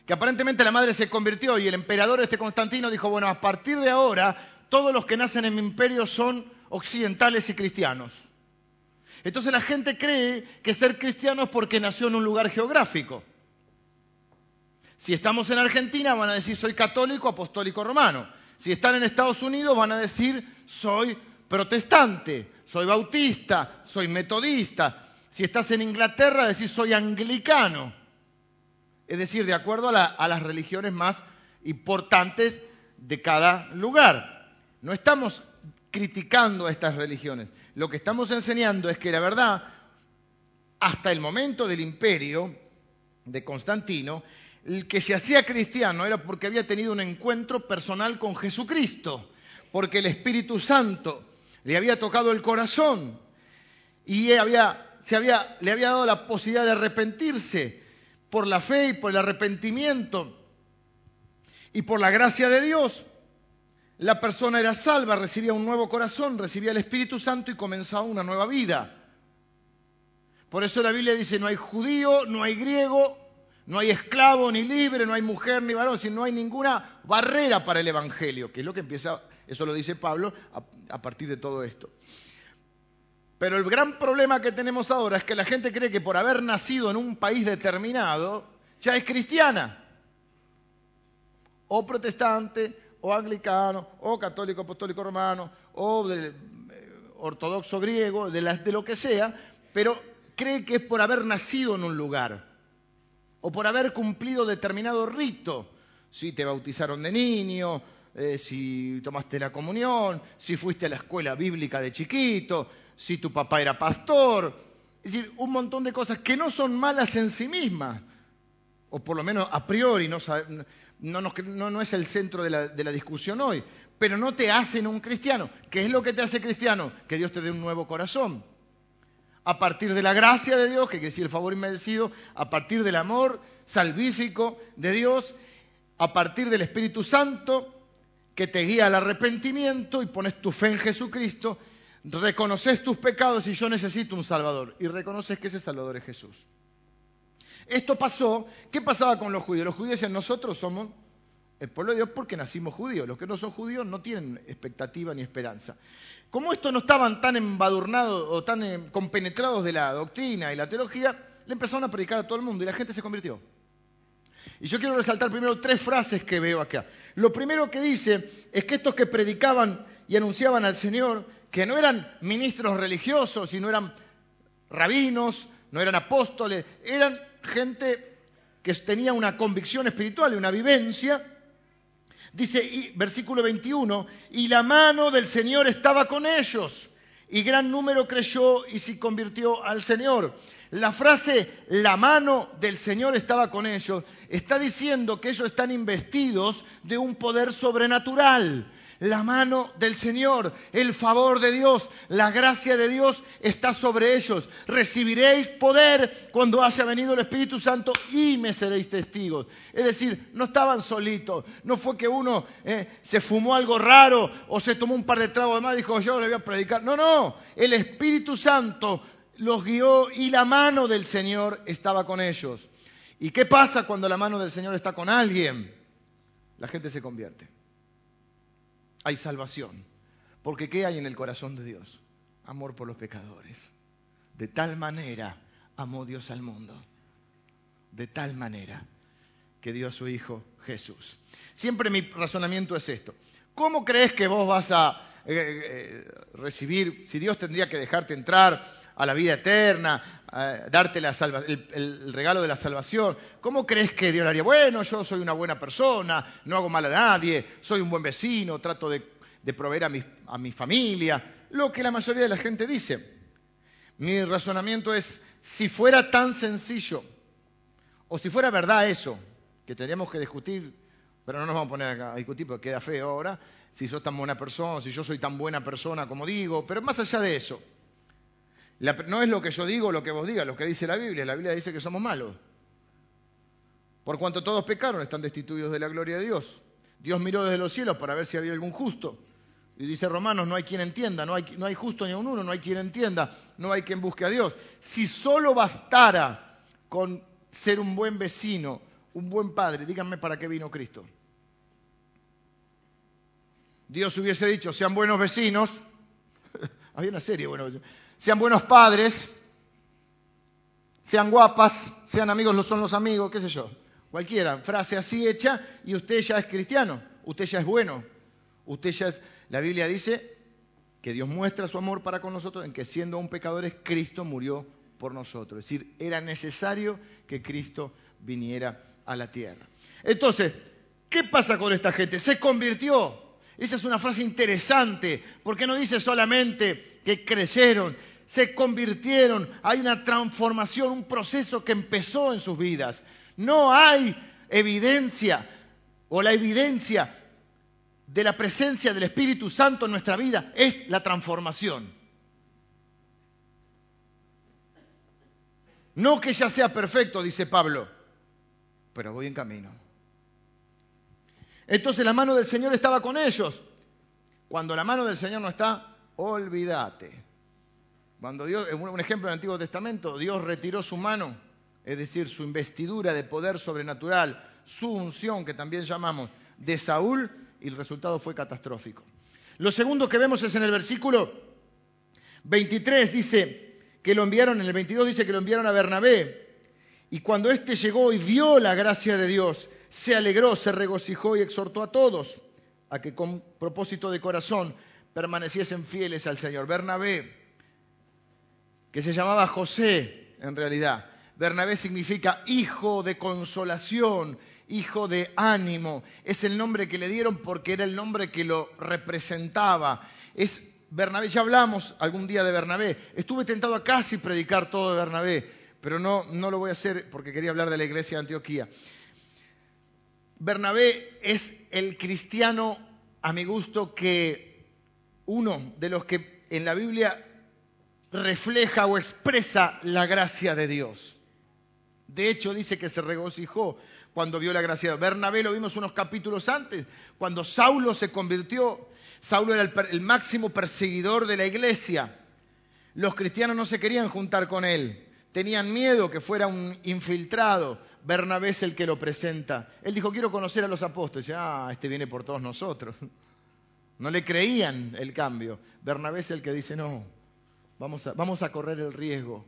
[SPEAKER 1] que aparentemente la madre se convirtió y el emperador este Constantino dijo, bueno, a partir de ahora todos los que nacen en mi imperio son occidentales y cristianos. Entonces la gente cree que ser cristiano es porque nació en un lugar geográfico. Si estamos en Argentina van a decir soy católico, apostólico romano. Si están en Estados Unidos van a decir soy protestante, soy bautista, soy metodista. Si estás en Inglaterra, decís soy anglicano. Es decir, de acuerdo a, a las religiones más importantes de cada lugar. No estamos criticando a estas religiones. Lo que estamos enseñando es que la verdad, hasta el momento del imperio de Constantino, el que se hacía cristiano era porque había tenido un encuentro personal con Jesucristo, porque el Espíritu Santo le había tocado el corazón y había, se le había dado la posibilidad de arrepentirse por la fe y por el arrepentimiento y por la gracia de Dios. La persona era salva, recibía un nuevo corazón, recibía el Espíritu Santo y comenzaba una nueva vida. Por eso la Biblia dice, no hay judío, no hay griego, no hay esclavo ni libre, no hay mujer ni varón, sino no hay ninguna barrera para el Evangelio, que es lo que empieza, eso lo dice Pablo a partir de todo esto. Pero el gran problema que tenemos ahora es que la gente cree que por haber nacido en un país determinado ya es cristiana, o protestante, o anglicano, o católico apostólico romano, o eh, ortodoxo griego, de, de lo que sea, pero cree que es por haber nacido en un lugar o por haber cumplido determinado rito. Si te bautizaron de niño, eh, si tomaste la comunión, si fuiste a la escuela bíblica de chiquito, si tu papá era pastor. Es decir, un montón de cosas que no son malas en sí mismas, o por lo menos a priori no, es el centro de la, de la discusión hoy, pero no te hacen un cristiano. ¿Qué es lo que te hace cristiano? Que Dios te dé un nuevo corazón a partir de la gracia de Dios, que quiere decir el favor inmerecido, a partir del amor salvífico de Dios, a partir del Espíritu Santo, que te guía al arrepentimiento y pones tu fe en Jesucristo, reconoces tus pecados y yo necesito un Salvador, y reconoces que ese Salvador es Jesús. Esto pasó, ¿qué pasaba con los judíos? Los judíos decían, nosotros somos el pueblo de Dios porque nacimos judíos, los que no son judíos no tienen expectativa ni esperanza. Como estos no estaban tan embadurnados o tan eh, compenetrados de la doctrina y la teología, le empezaron a predicar a todo el mundo y la gente se convirtió. Y yo quiero resaltar primero tres frases que veo acá. Lo primero que dice es que estos que predicaban y anunciaban al Señor, que no eran ministros religiosos, sino eran rabinos, no eran apóstoles, eran gente que tenía una convicción espiritual y una vivencia, Dice, versículo 21, y la mano del Señor estaba con ellos, y gran número creyó y se convirtió al Señor. La frase, la mano del Señor estaba con ellos, está diciendo que ellos están investidos de un poder sobrenatural la mano del Señor, el favor de Dios, la gracia de Dios está sobre ellos. Recibiréis poder cuando haya venido el Espíritu Santo y me seréis testigos. Es decir, no estaban solitos, no fue que uno eh, se fumó algo raro o se tomó un par de tragos de más y dijo yo le voy a predicar. No, no, el Espíritu Santo los guió y la mano del Señor estaba con ellos. ¿Y qué pasa cuando la mano del Señor está con alguien? La gente se convierte hay salvación. Porque ¿qué hay en el corazón de Dios? Amor por los pecadores. De tal manera amó Dios al mundo. De tal manera que dio a su Hijo Jesús. Siempre mi razonamiento es esto. ¿Cómo crees que vos vas a eh, eh, recibir, si Dios tendría que dejarte entrar a la vida eterna, darte el, regalo de la salvación. ¿Cómo crees que Dios haría? Bueno, yo soy una buena persona, no hago mal a nadie, soy un buen vecino, trato de, proveer a mi, a mi familia, lo que la mayoría de la gente dice. Mi razonamiento es, si fuera tan sencillo, o si fuera verdad eso, que tendríamos que discutir, pero no nos vamos a poner a discutir porque queda feo ahora, si sos tan buena persona, si yo soy tan buena persona como digo, pero más allá de eso, no es lo que yo digo, lo que vos digas, lo que dice la Biblia. La Biblia dice que somos malos. Por cuanto todos pecaron, están destituidos de la gloria de Dios. Dios miró desde los cielos para ver si había algún justo. Y dice Romanos, no hay quien entienda, no hay, justo ni un uno, no hay quien entienda, no hay quien busque a Dios. Si solo bastara con ser un buen vecino, un buen padre, díganme para qué vino Cristo. Dios hubiese dicho, sean buenos vecinos. Había una serie, bueno, sean buenos padres, sean guapas, sean amigos, no son los amigos, qué sé yo. Cualquiera, frase así hecha y usted ya es cristiano, usted ya es bueno, usted ya es, la Biblia dice que Dios muestra su amor para con nosotros en que siendo aún pecadores, Cristo murió por nosotros. Es decir, era necesario que Cristo viniera a la tierra. Entonces, ¿qué pasa con esta gente? Se convirtió. Esa es una frase interesante, porque no dice solamente que creyeron, se convirtieron, hay una transformación, un proceso que empezó en sus vidas. No hay evidencia o la evidencia de la presencia del Espíritu Santo en nuestra vida es la transformación. No que ya sea perfecto, dice Pablo, pero voy en camino. Entonces la mano del Señor estaba con ellos. Cuando la mano del Señor no está, olvídate. Cuando Dios, un ejemplo del Antiguo Testamento, Dios retiró su mano, es decir, su investidura de poder sobrenatural, su unción, que también llamamos, de Saúl, y el resultado fue catastrófico. Lo segundo que vemos es en el versículo 23, dice que lo enviaron, en el 22 dice que lo enviaron a Bernabé, y cuando éste llegó y vio la gracia de Dios, se alegró, se regocijó y exhortó a todos a que con propósito de corazón permaneciesen fieles al Señor. Bernabé, que se llamaba José en realidad. Bernabé significa hijo de consolación, hijo de ánimo. Es el nombre que le dieron porque era el nombre que lo representaba. Es Bernabé, ya hablamos algún día de Bernabé. Estuve tentado a casi predicar todo de Bernabé, pero no, no lo voy a hacer porque quería hablar de la iglesia de Antioquía. Bernabé es el cristiano, a mi gusto, que uno de los que en la Biblia refleja o expresa la gracia de Dios. De hecho, dice que se regocijó cuando vio la gracia. Bernabé lo vimos unos capítulos antes, cuando Saulo se convirtió. Saulo era el, el, máximo perseguidor de la iglesia. Los cristianos no se querían juntar con él, tenían miedo que fuera un infiltrado. Bernabé es el que lo presenta. Él dijo, quiero conocer a los apóstoles. Y, ah, este viene por todos nosotros. No le creían el cambio. Bernabé es el que dice, no, vamos a, vamos a correr el riesgo.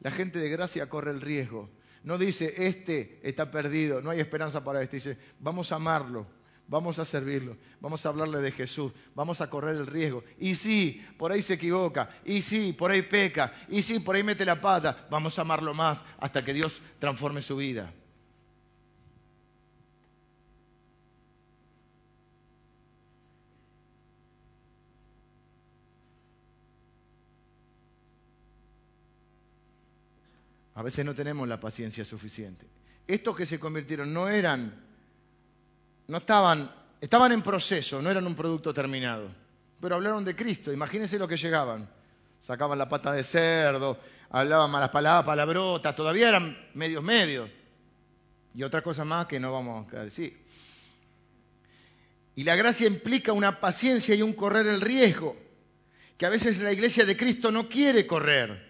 [SPEAKER 1] La gente de gracia corre el riesgo. No dice, este está perdido, no hay esperanza para este. Dice, vamos a amarlo, vamos a servirlo, vamos a hablarle de Jesús, vamos a correr el riesgo. Y sí, por ahí se equivoca, y sí, por ahí peca, y sí, por ahí mete la pata, vamos a amarlo más hasta que Dios transforme su vida. A veces no tenemos la paciencia suficiente. Estos que se convirtieron no eran, no estaban, estaban en proceso, no eran un producto terminado. Pero hablaron de Cristo, imagínense lo que llegaban. Sacaban la pata de cerdo, hablaban malas palabras, palabrotas, todavía eran medios medios. Y otra cosa más que no vamos a decir. Y la gracia implica una paciencia y un correr el riesgo, que a veces la iglesia de Cristo no quiere correr.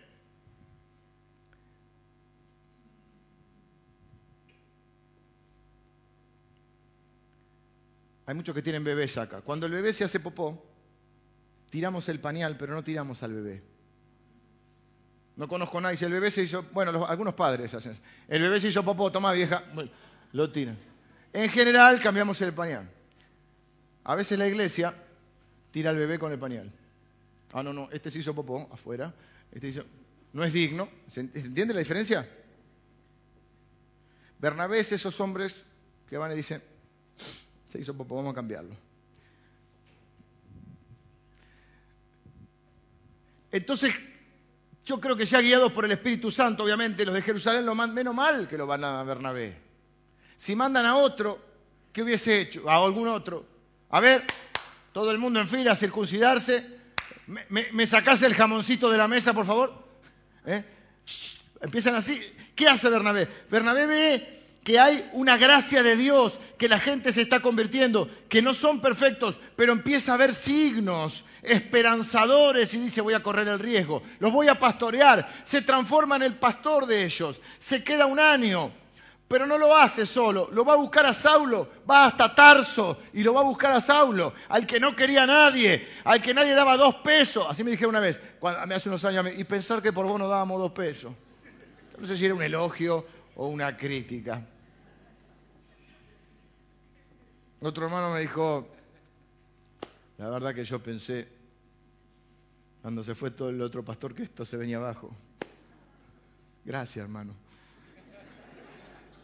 [SPEAKER 1] Hay muchos que tienen bebés acá. Cuando el bebé se hace popó, tiramos el pañal, pero no tiramos al bebé. No conozco a nadie. Si el bebé se hizo, bueno, algunos padres hacen. El bebé se hizo popó, toma vieja, lo tiran. En general cambiamos el pañal. A veces la iglesia tira al bebé con el pañal. Ah, no, no, este se hizo popó afuera. Este hizo... No es digno. ¿Se entiende la diferencia? Bernabé es esos hombres que van y dicen, se hizo popó, vamos a cambiarlo. Entonces, yo creo que ya guiados por el Espíritu Santo, obviamente, los de Jerusalén lo mandan, menos mal que lo van a Bernabé. Si mandan a otro, ¿qué hubiese hecho? A algún otro. A ver, todo el mundo en fila circuncidarse. ¿Me, me, el jamoncito de la mesa, por favor? ¿Eh? Empiezan así. ¿Qué hace Bernabé? Bernabé ve que hay una gracia de Dios, que la gente se está convirtiendo, que no son perfectos, pero empieza a ver signos esperanzadores y dice voy a correr el riesgo, los voy a pastorear, se transforma en el pastor de ellos, se queda un año, pero no lo hace solo, lo va a buscar a Saulo, va hasta Tarso y lo va a buscar a Saulo, al que no quería nadie, al que nadie daba dos pesos, así me dije una vez, cuando, hace unos años, y pensar que por vos no dábamos dos pesos. No sé si era un elogio o una crítica. Otro hermano me dijo, la verdad que yo pensé Cuando se fue todo el otro pastor que esto se venía abajo. Gracias, hermano.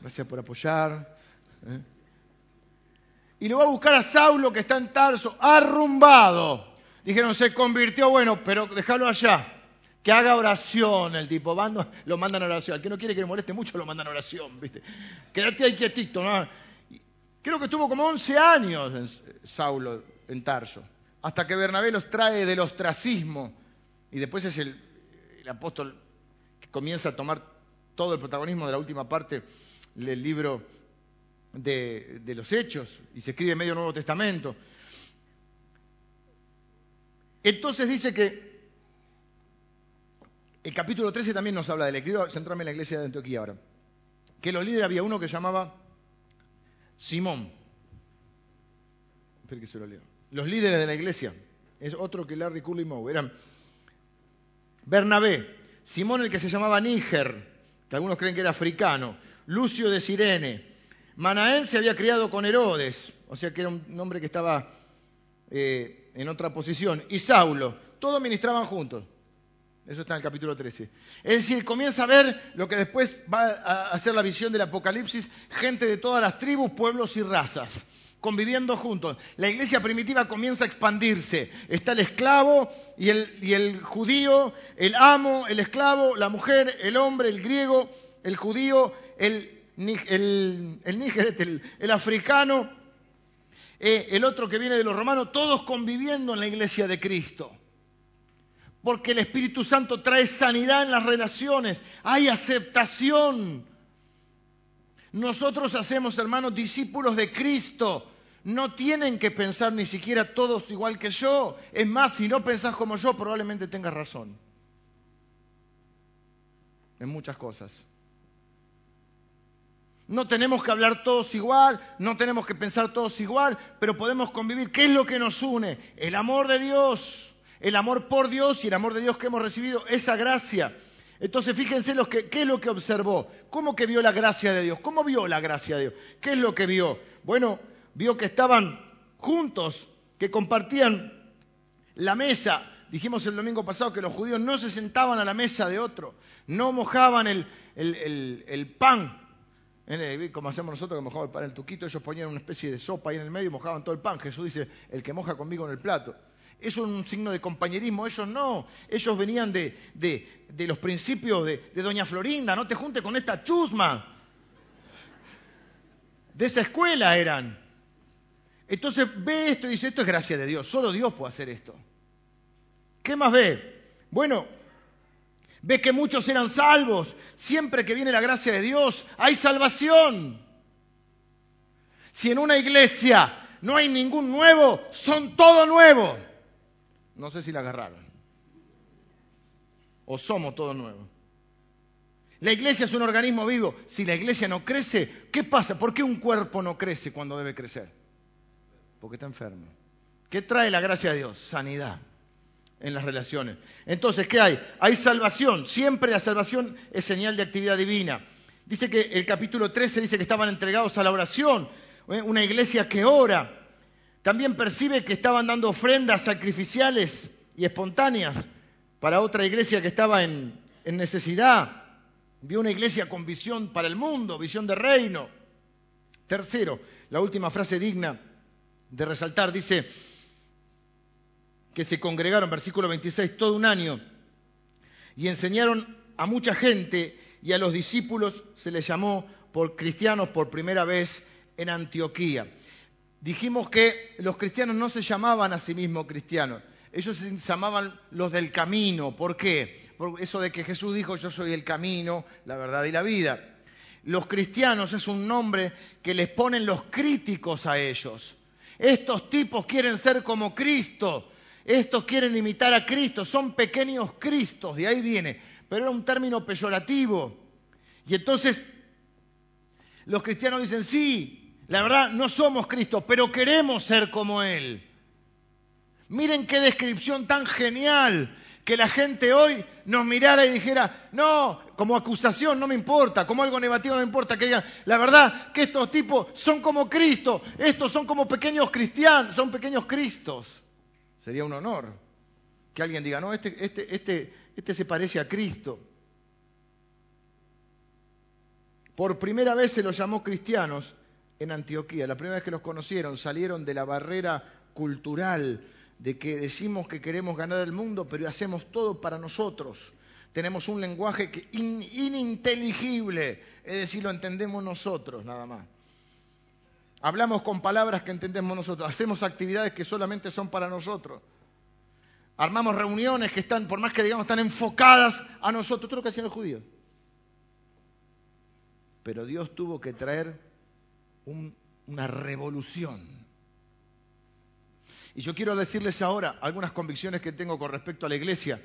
[SPEAKER 1] Gracias por apoyar. ¿eh? Y lo va a buscar a Saulo que está en Tarso, arrumbado. Dijeron, se convirtió, bueno, pero déjalo allá. Que haga oración el tipo. lo mandan a oración. Al que no quiere que le moleste mucho, lo mandan a oración, ¿viste? Quédate ahí quietito, ¿no? Creo que estuvo como 11 años en Saulo en Tarso. Hasta que Bernabé los trae del ostracismo. Y después es el, apóstol que comienza a tomar todo el protagonismo de la última parte del libro de, los Hechos y se escribe medio Nuevo Testamento. Entonces dice que el capítulo 13 también nos habla de él. Centrarme en la iglesia de Antioquía ahora. Que los líderes había uno que llamaba Simón. Que se lo leo. Los líderes de la iglesia. Es otro que Larry Cooley Moe. Eran Bernabé, Simón el que se llamaba Níger, que algunos creen que era africano, Lucio de Sirene, Manael se había criado con Herodes, o sea que era un hombre que estaba eh, en otra posición, y Saulo, todos ministraban juntos. Eso está en el capítulo 13. Es decir, comienza a ver lo que después va a hacer la visión del Apocalipsis, gente de todas las tribus, pueblos y razas, conviviendo juntos. La iglesia primitiva comienza a expandirse. Está el esclavo y el, y el judío, el amo, el esclavo, la mujer, el hombre, el griego, el judío, el el, el el, africano, eh, el otro que viene de los romanos, todos conviviendo en la iglesia de Cristo. Porque el Espíritu Santo trae sanidad en las relaciones, hay aceptación. Nosotros hacemos, hermanos, discípulos de Cristo. No tienen que pensar ni siquiera todos igual que yo. Es más, si no pensás como yo, probablemente tengas razón. En muchas cosas. No tenemos que hablar todos igual, no tenemos que pensar todos igual, pero podemos convivir. ¿Qué es lo que nos une? El amor de Dios, el amor por Dios y el amor de Dios que hemos recibido, esa gracia. Entonces fíjense los que, qué es lo que observó, cómo que vio la gracia de Dios, cómo vio la gracia de Dios, qué es lo que vio. Bueno, vio que estaban juntos, que compartían la mesa. Dijimos el domingo pasado que los judíos no se sentaban a la mesa de otro, no mojaban el, el pan como hacemos nosotros que mojamos el pan en el tuquito, ellos ponían una especie de sopa ahí en el medio y mojaban todo el pan. Jesús dice, el que moja conmigo en el plato. Es un signo de compañerismo, ellos no. Ellos venían de, los principios de, de, Doña Florinda, no te junte con esta chusma. De esa escuela eran. Entonces ve esto y dice, esto es gracia de Dios, solo Dios puede hacer esto. ¿Qué más ve? Bueno, Ve que muchos eran salvos. Siempre que viene la gracia de Dios, hay salvación. Si en una iglesia no hay ningún nuevo, son todo nuevo. No sé si la agarraron. O somos todo nuevo. La iglesia es un organismo vivo. Si la iglesia no crece, ¿qué pasa? ¿Por qué un cuerpo no crece cuando debe crecer? Porque está enfermo. ¿Qué trae la gracia de Dios? Sanidad en las relaciones. Entonces, ¿qué hay? Hay salvación. Siempre la salvación es señal de actividad divina. Dice que el capítulo 13 dice que estaban entregados a la oración, ¿eh? una iglesia que ora. También percibe que estaban dando ofrendas sacrificiales y espontáneas para otra iglesia que estaba en, necesidad. Vio una iglesia con visión para el mundo, visión de reino. Tercero, la última frase digna de resaltar, dice, que se congregaron, versículo 26, todo un año, y enseñaron a mucha gente y a los discípulos se les llamó por cristianos por primera vez en Antioquía. Dijimos que los cristianos no se llamaban a sí mismos cristianos, ellos se llamaban los del camino. ¿Por qué? Por eso de que Jesús dijo yo soy el camino, la verdad y la vida. Los cristianos es un nombre que les ponen los críticos a ellos. Estos tipos quieren ser como Cristo, estos quieren imitar a Cristo, son pequeños Cristos, de ahí viene, pero era un término peyorativo. Y entonces los cristianos dicen, sí, la verdad no somos Cristo, pero queremos ser como Él. Miren qué descripción tan genial que la gente hoy nos mirara y dijera, no, como acusación no me importa, como algo negativo no me importa, que digan, la verdad que estos tipos son como Cristo, estos son como pequeños cristianos, son pequeños Cristos. Sería un honor que alguien diga, no, este, este, este, este se parece a Cristo. Por primera vez se los llamó cristianos en Antioquía, la primera vez que los conocieron, salieron de la barrera cultural de que decimos que queremos ganar el mundo, pero hacemos todo para nosotros. Tenemos un lenguaje que ininteligible, es decir, lo entendemos nosotros nada más. Hablamos con palabras que entendemos nosotros, hacemos actividades que solamente son para nosotros. Armamos reuniones que están, por más que digamos, están enfocadas a nosotros. Todo lo que hacían los judíos. Pero Dios tuvo que traer una revolución. Y yo quiero decirles ahora algunas convicciones que tengo con respecto a la iglesia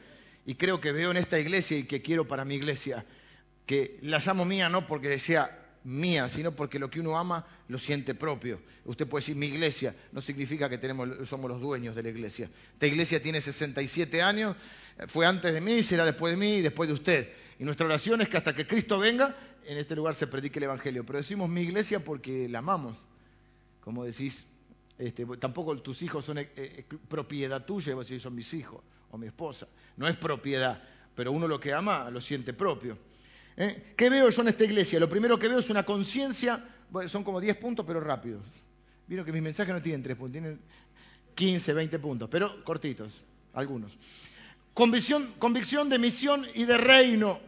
[SPEAKER 1] y creo que veo en esta iglesia y que quiero para mi iglesia, que la llamo mía no porque sea mía, sino porque lo que uno ama lo siente propio. Usted puede decir mi iglesia, no significa que tenemos, somos los dueños de la iglesia. Esta iglesia tiene 67 años, fue antes de mí, será después de mí y después de usted. Y nuestra oración es que hasta que Cristo venga, en este lugar se predique el Evangelio. Pero decimos mi iglesia porque la amamos. Como decís, este, tampoco tus hijos son eh, eh, propiedad tuya, vos son mis hijos o mi esposa. No es propiedad, pero uno lo que ama lo siente propio. ¿Eh? ¿Qué veo yo en esta iglesia? Lo primero que veo es una conciencia, son como 10 puntos, pero rápidos. Vieron que mis mensajes no tienen 3 puntos, tienen 15, 20 puntos, pero cortitos, algunos. Convicción, convicción de misión y de reino.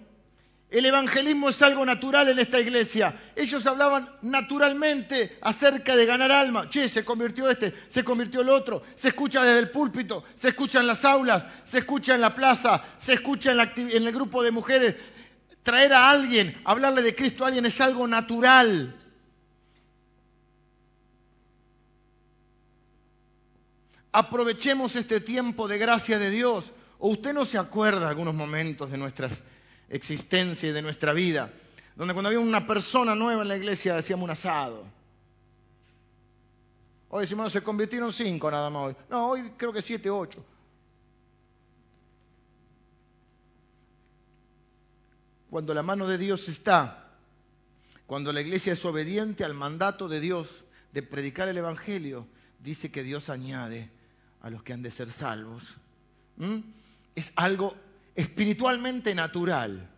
[SPEAKER 1] El evangelismo es algo natural en esta iglesia. Ellos hablaban naturalmente acerca de ganar alma. Che, se convirtió este, se convirtió el otro. Se escucha desde el púlpito, se escucha en las aulas, se escucha en la plaza, se escucha en, en el grupo de mujeres. Traer a alguien, hablarle de Cristo a alguien es algo natural. Aprovechemos este tiempo de gracia de Dios. ¿O usted no se acuerda algunos momentos de nuestras existencia y de nuestra vida, donde cuando había una persona nueva en la iglesia hacíamos un asado. Hoy decimos, no, se convirtieron cinco nada más hoy. No, hoy creo que siete, ocho. Cuando la mano de Dios está, cuando la iglesia es obediente al mandato de Dios de predicar el Evangelio, dice que Dios añade a los que han de ser salvos. ¿Mm? Es algo espiritualmente natural.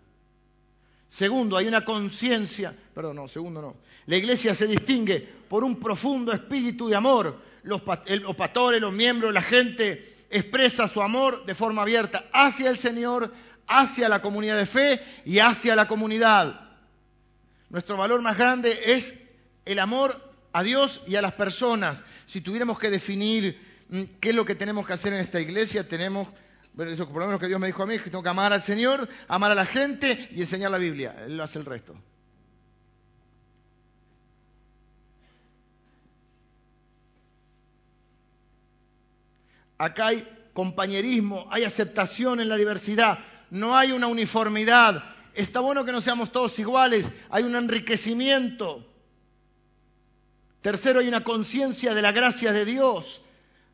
[SPEAKER 1] Segundo, hay una conciencia, perdón, no, segundo no. La iglesia se distingue por un profundo espíritu de amor. Los, los pastores, los miembros, la gente expresa su amor de forma abierta hacia el Señor, hacia la comunidad de fe y hacia la comunidad. Nuestro valor más grande es el amor a Dios y a las personas. Si tuviéramos que definir mm, qué es lo que tenemos que hacer en esta iglesia, tenemos bueno, eso por lo menos que Dios me dijo a mí, que tengo que amar al Señor, amar a la gente y enseñar la Biblia. Él hace el resto. Acá hay compañerismo, hay aceptación en la diversidad, no hay una uniformidad. Está bueno que no seamos todos iguales, hay un enriquecimiento. Tercero, hay una conciencia de la gracia de Dios.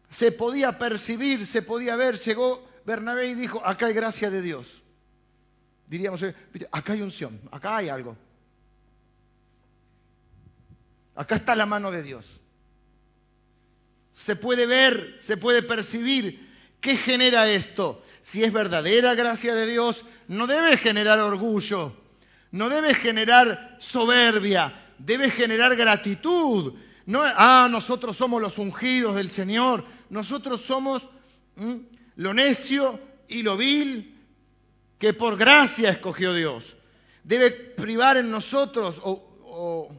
[SPEAKER 1] Se podía percibir, se podía ver, llegó Bernabé dijo, acá hay gracia de Dios. Diríamos, eh, acá hay unción, acá hay algo. Acá está la mano de Dios. Se puede ver, se puede percibir. ¿Qué genera esto? Si es verdadera gracia de Dios, no debe generar orgullo, no debe generar soberbia, debe generar gratitud. Ah, nosotros somos los ungidos del Señor, nosotros somos lo necio y lo vil que por gracia escogió Dios. Debe privar en nosotros o,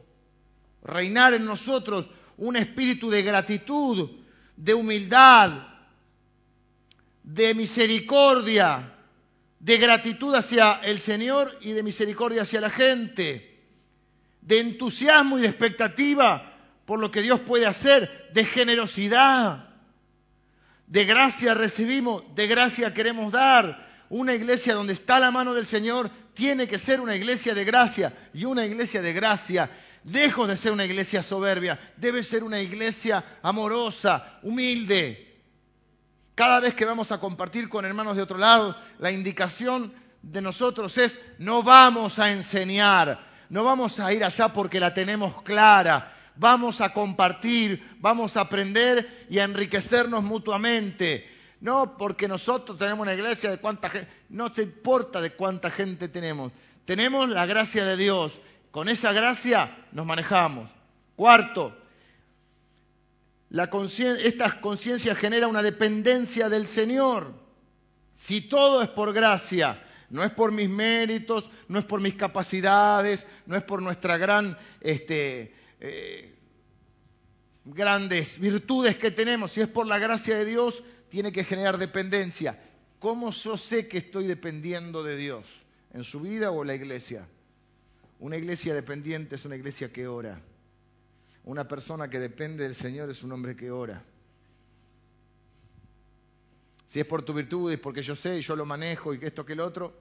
[SPEAKER 1] reinar en nosotros un espíritu de gratitud, de humildad, de misericordia, de gratitud hacia el Señor y de misericordia hacia la gente, de entusiasmo y de expectativa por lo que Dios puede hacer, de generosidad. De gracia recibimos, de gracia queremos dar. Una iglesia donde está la mano del Señor tiene que ser una iglesia de gracia. Y una iglesia de gracia, lejos de ser una iglesia soberbia, debe ser una iglesia amorosa, humilde. Cada vez que vamos a compartir con hermanos de otro lado, la indicación de nosotros es, no vamos a enseñar, no vamos a ir allá porque la tenemos clara, vamos a compartir, vamos a aprender y a enriquecernos mutuamente. No porque nosotros tenemos una iglesia de cuánta gente, no te importa de cuánta gente tenemos. Tenemos la gracia de Dios. Con esa gracia nos manejamos. Cuarto, la esta conciencia genera una dependencia del Señor. Si todo es por gracia, no es por mis méritos, no es por mis capacidades, no es por nuestra gran, este, eh, grandes virtudes que tenemos, si es por la gracia de Dios, tiene que generar dependencia. ¿Cómo yo sé que estoy dependiendo de Dios? ¿En su vida o en la iglesia? Una iglesia dependiente es una iglesia que ora. Una persona que depende del Señor es un hombre que ora. Si es por tu virtud, es porque yo sé y yo lo manejo y que esto que el otro,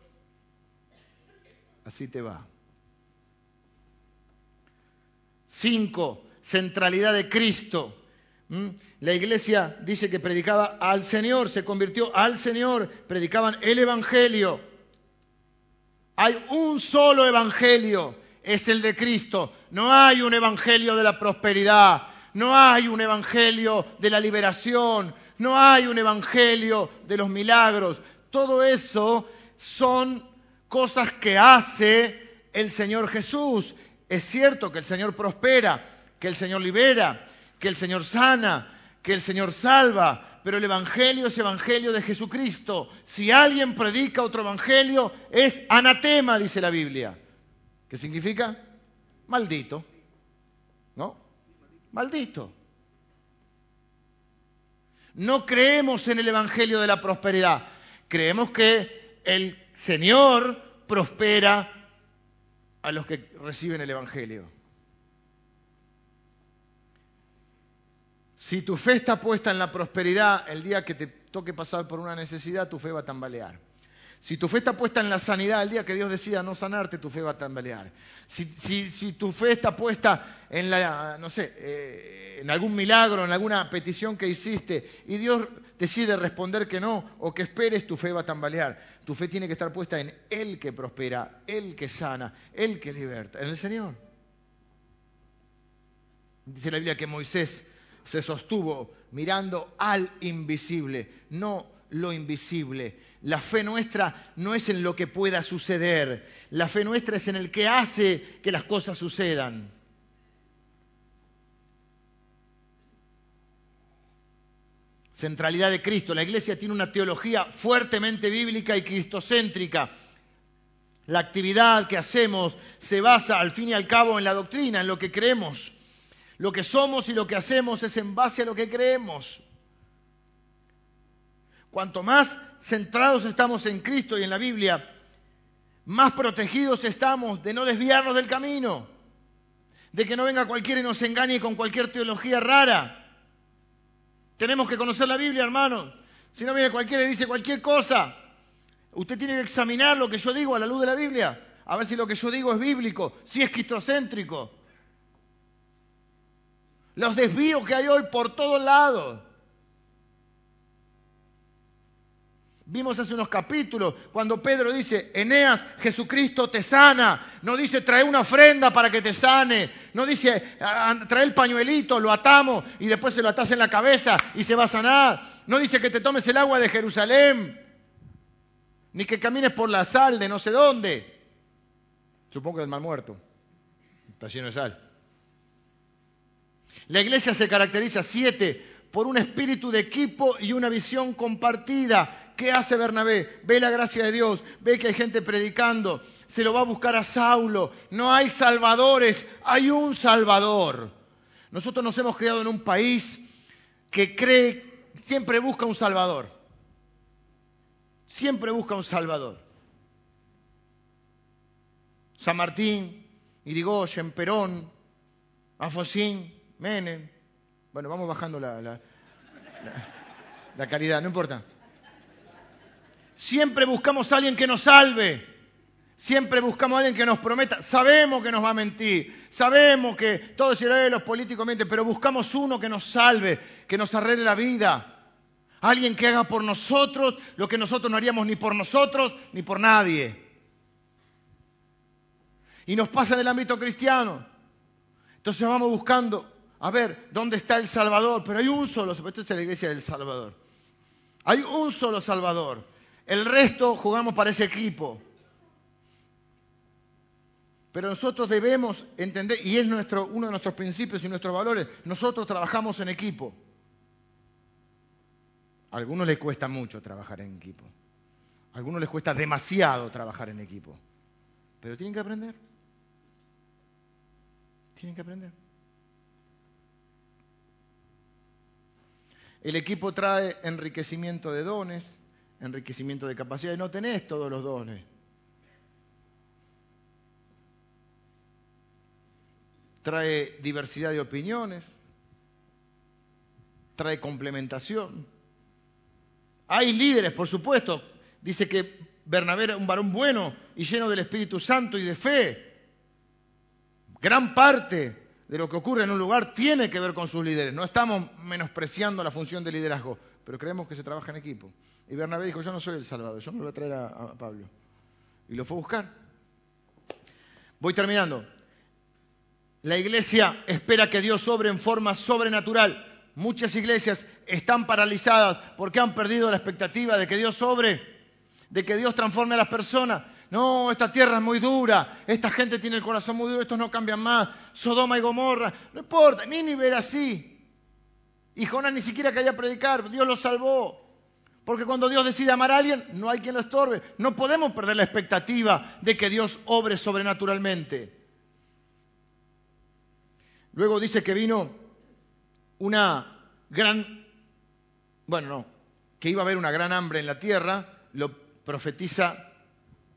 [SPEAKER 1] así te va. Cinco, centralidad de Cristo. ¿Mm? La iglesia dice que predicaba al Señor, se convirtió al Señor, predicaban el Evangelio. Hay un solo Evangelio, es el de Cristo. No hay un Evangelio de la prosperidad, no hay un Evangelio de la liberación, no hay un Evangelio de los milagros. Todo eso son cosas que hace el Señor Jesús. Es cierto que el Señor prospera, que el Señor libera, que el Señor sana, que el Señor salva, pero el Evangelio es Evangelio de Jesucristo. Si alguien predica otro Evangelio, es anatema, dice la Biblia. ¿Qué significa? Maldito. ¿No? Maldito. No creemos en el Evangelio de la prosperidad. Creemos que el Señor prospera a los que reciben el Evangelio. Si tu fe está puesta en la prosperidad, el día que te toque pasar por una necesidad, tu fe va a tambalear. Si tu fe está puesta en la sanidad, el día que Dios decida no sanarte, tu fe va a tambalear. Si, tu fe está puesta eh, en algún milagro, en alguna petición que hiciste, y Dios decide responder que no, o que esperes, tu fe va a tambalear. Tu fe tiene que estar puesta en Él que prospera, Él que sana, Él que liberta, en el Señor. Dice la Biblia que Moisés se sostuvo mirando al invisible, no lo invisible. La fe nuestra no es en lo que pueda suceder, la fe nuestra es en el que hace que las cosas sucedan. Centralidad de Cristo. La iglesia tiene una teología fuertemente bíblica y cristocéntrica. La actividad que hacemos se basa al fin y al cabo en la doctrina, en lo que creemos. Lo que somos y lo que hacemos es en base a lo que creemos. Cuanto más centrados estamos en Cristo y en la Biblia, más protegidos estamos de no desviarnos del camino, de que no venga cualquiera y nos engañe con cualquier teología rara. Tenemos que conocer la Biblia, hermano. Si no viene cualquiera y dice cualquier cosa, usted tiene que examinar lo que yo digo a la luz de la Biblia, a ver si lo que yo digo es bíblico, si es cristocéntrico los desvíos que hay hoy por todos lados. Vimos hace unos capítulos cuando Pedro dice, Eneas, Jesucristo te sana. No dice, trae una ofrenda para que te sane. No dice, trae el pañuelito, lo atamos y después se lo atas en la cabeza y se va a sanar. No dice que te tomes el agua de Jerusalén. Ni que camines por la sal de no sé dónde. Supongo que es mal muerto. Está lleno de sal. La iglesia se caracteriza, siete, por un espíritu de equipo y una visión compartida. ¿Qué hace Bernabé? Ve la gracia de Dios, ve que hay gente predicando, se lo va a buscar a Saulo. No hay salvadores, hay un salvador. Nosotros nos hemos criado en un país que cree, siempre busca un salvador. Siempre busca un salvador. San Martín, Irigoyen, Perón, Afosín, Menem. Bueno, vamos bajando la, la, calidad, no importa. Siempre buscamos a alguien que nos salve. Siempre buscamos a alguien que nos prometa. Sabemos que nos va a mentir. Sabemos que todo se los políticos mienten, pero buscamos uno que nos salve, que nos arregle la vida. Alguien que haga por nosotros lo que nosotros no haríamos ni por nosotros ni por nadie. Y nos pasa en el ámbito cristiano. Entonces vamos buscando a ver, ¿dónde está el Salvador? Pero hay un solo, esta es la iglesia del Salvador. Hay un solo Salvador. El resto jugamos para ese equipo. Pero nosotros debemos entender, y es nuestro, uno de nuestros principios y nuestros valores, nosotros trabajamos en equipo. A algunos les cuesta mucho trabajar en equipo. A algunos les cuesta demasiado trabajar en equipo. Pero tienen que aprender. Tienen que aprender. El equipo trae enriquecimiento de dones, enriquecimiento de capacidades. No tenés todos los dones. Trae diversidad de opiniones. Trae complementación. Hay líderes, por supuesto. Dice que Bernabé era un varón bueno y lleno del Espíritu Santo y de fe. Gran parte de lo que ocurre en un lugar tiene que ver con sus líderes. No estamos menospreciando la función de liderazgo, pero creemos que se trabaja en equipo. Y Bernabé dijo, yo no soy el Salvador, yo me lo voy a traer a, Pablo. Y lo fue a buscar. Voy terminando. La iglesia espera que Dios obre en forma sobrenatural. Muchas iglesias están paralizadas porque han perdido la expectativa de que Dios obre, de que Dios transforme a las personas. No, esta tierra es muy dura, esta gente tiene el corazón muy duro, estos no cambian más. Sodoma y Gomorra, no importa, ni ni ver así. Y Jonás ni siquiera quería predicar, Dios lo salvó. Porque cuando Dios decide amar a alguien, no hay quien lo estorbe. No podemos perder la expectativa de que Dios obre sobrenaturalmente. Luego dice que vino una gran, bueno, no, que iba a haber una gran hambre en la tierra, lo profetiza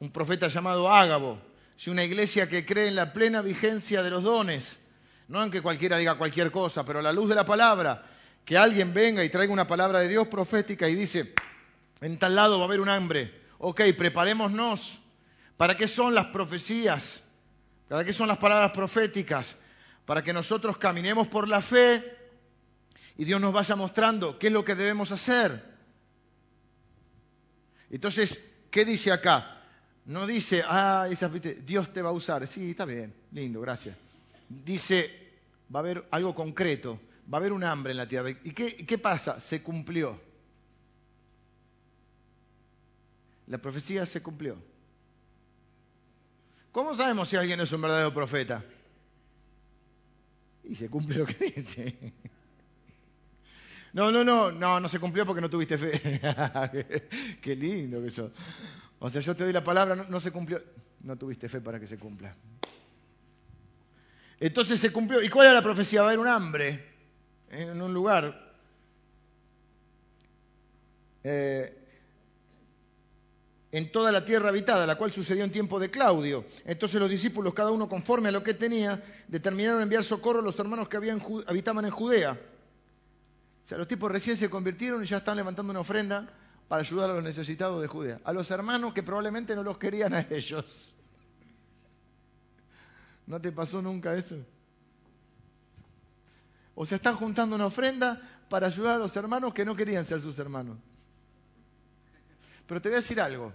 [SPEAKER 1] un profeta llamado Ágabo, si una iglesia que cree en la plena vigencia de los dones, no en que cualquiera diga cualquier cosa, pero a la luz de la palabra, que alguien venga y traiga una palabra de Dios profética y dice, en tal lado va a haber un hambre, ok, preparémonos. ¿Para qué son las profecías? ¿Para qué son las palabras proféticas? Para que nosotros caminemos por la fe y Dios nos vaya mostrando qué es lo que debemos hacer. Entonces, ¿qué dice acá? No dice, ah, Dios te va a usar. Sí, está bien, lindo, gracias. Dice, va a haber algo concreto, va a haber un hambre en la tierra. ¿Y qué, qué pasa? Se cumplió. La profecía se cumplió. ¿Cómo sabemos si alguien es un verdadero profeta? Y se cumple lo que dice. No, no, no, no, no se cumplió porque no tuviste fe. Qué lindo que eso. O sea, yo te doy la palabra, no, se cumplió. No tuviste fe para que se cumpla. Entonces se cumplió. ¿Y cuál era la profecía? Va a haber un hambre en un lugar. Eh, en toda la tierra habitada, la cual sucedió en tiempo de Claudio. Entonces los discípulos, cada uno conforme a lo que tenía, determinaron enviar socorro a los hermanos que habían, habitaban en Judea. O sea, los tipos recién se convirtieron y ya están levantando una ofrenda para ayudar a los necesitados de Judea, a los hermanos que probablemente no los querían a ellos. ¿No te pasó nunca eso? O se están juntando una ofrenda para ayudar a los hermanos que no querían ser sus hermanos. Pero te voy a decir algo.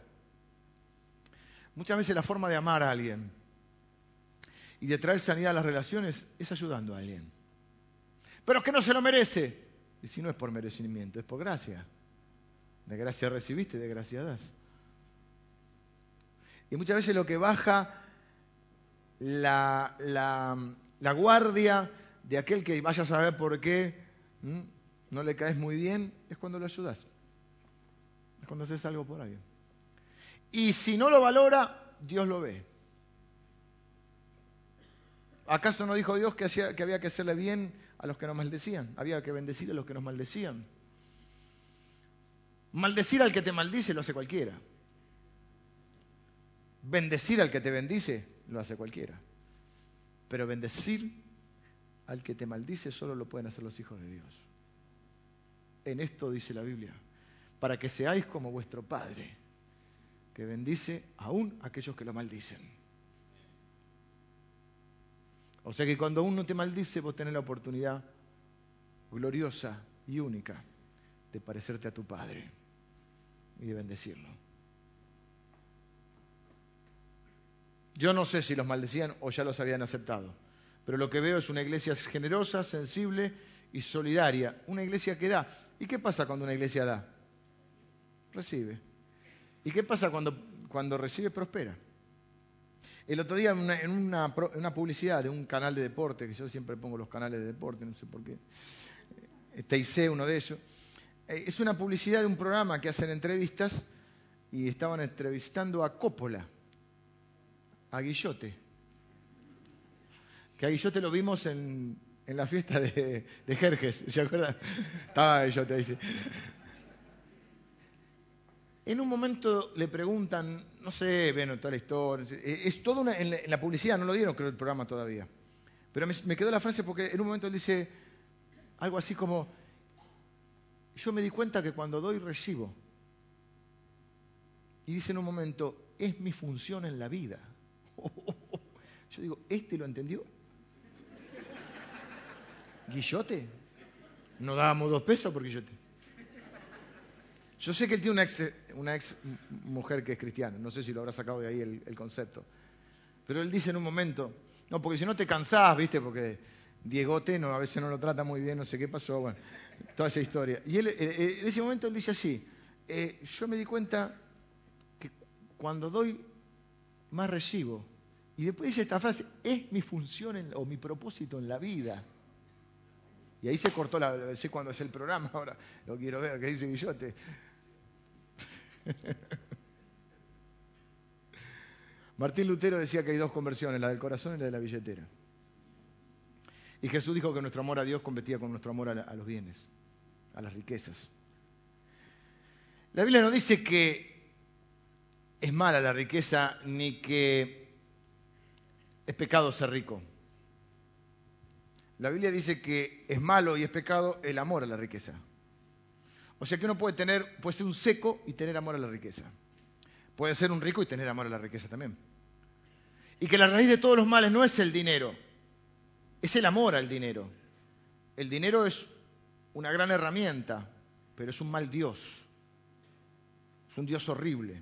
[SPEAKER 1] Muchas veces la forma de amar a alguien y de traer sanidad a las relaciones es ayudando a alguien. Pero que no se lo merece. Y si no es por merecimiento, es por gracia. De gracia recibiste, de gracia das. Y muchas veces lo que baja la, la, guardia de aquel que vaya a saber por qué no le caes muy bien es cuando lo ayudas. Es cuando haces algo por alguien. Y si no lo valora, Dios lo ve. ¿Acaso no dijo Dios que, que había que hacerle bien a los que nos maldecían? Había que bendecir a los que nos maldecían. Maldecir al que te maldice lo hace cualquiera. Bendecir al que te bendice lo hace cualquiera. Pero bendecir al que te maldice solo lo pueden hacer los hijos de Dios. En esto dice la Biblia, para que seáis como vuestro Padre, que bendice aún a aquellos que lo maldicen. O sea que cuando uno te maldice, vos tenés la oportunidad gloriosa y única de parecerte a tu Padre y de bendecirlo. Yo no sé si los maldecían o ya los habían aceptado, pero lo que veo es una iglesia generosa, sensible y solidaria, una iglesia que da. ¿Y qué pasa cuando una iglesia da? recibe. ¿Y qué pasa cuando, cuando recibe? Prospera. El otro día en, una, publicidad de un canal de deporte, que yo siempre pongo los canales de deporte, no sé por qué, eh, TIC, uno de ellos, eh, es una publicidad de un programa que hacen entrevistas y estaban entrevistando a Coppola, a Guillote. Que a Guillote lo vimos en, la fiesta de, de Jerjes, ¿se acuerdan? Estaba Guillote, dice. En un momento le preguntan, no sé, bueno, toda la historia, es todo una, en, la, publicidad, no lo dieron creo el programa todavía, pero me, quedó la frase porque en un momento él dice algo así como, yo me di cuenta que cuando doy recibo, y dice en un momento, es mi función en la vida. Yo digo, ¿este lo entendió? ¿Guillote? No dábamos dos pesos por Guillote. Yo sé que él tiene una ex, mujer que es cristiana, no sé si lo habrá sacado de ahí el, concepto. Pero él dice en un momento, no, porque si no te cansás, ¿viste? Porque Diegote no, a veces no lo trata muy bien, no sé qué pasó, bueno, toda esa historia. Y él, eh, eh, en ese momento él dice así, eh, yo me di cuenta que cuando doy, más recibo. Y después dice esta frase, es mi función o mi propósito en la vida. Y ahí se cortó la, sé cuándo es el programa, ahora lo quiero ver, que dice Guillote. Martín Lutero decía que hay dos conversiones, la del corazón y la de la billetera. Y Jesús dijo que nuestro amor a Dios competía con nuestro amor a, los bienes, a las riquezas. La Biblia no dice que es mala la riqueza ni que es pecado ser rico. La Biblia dice que es malo y es pecado el amor a la riqueza. O sea que uno puede tener, puede ser un seco y tener amor a la riqueza. Puede ser un rico y tener amor a la riqueza también. Y que la raíz de todos los males no es el dinero, es el amor al dinero. El dinero es una gran herramienta, pero es un mal Dios. Es un Dios horrible.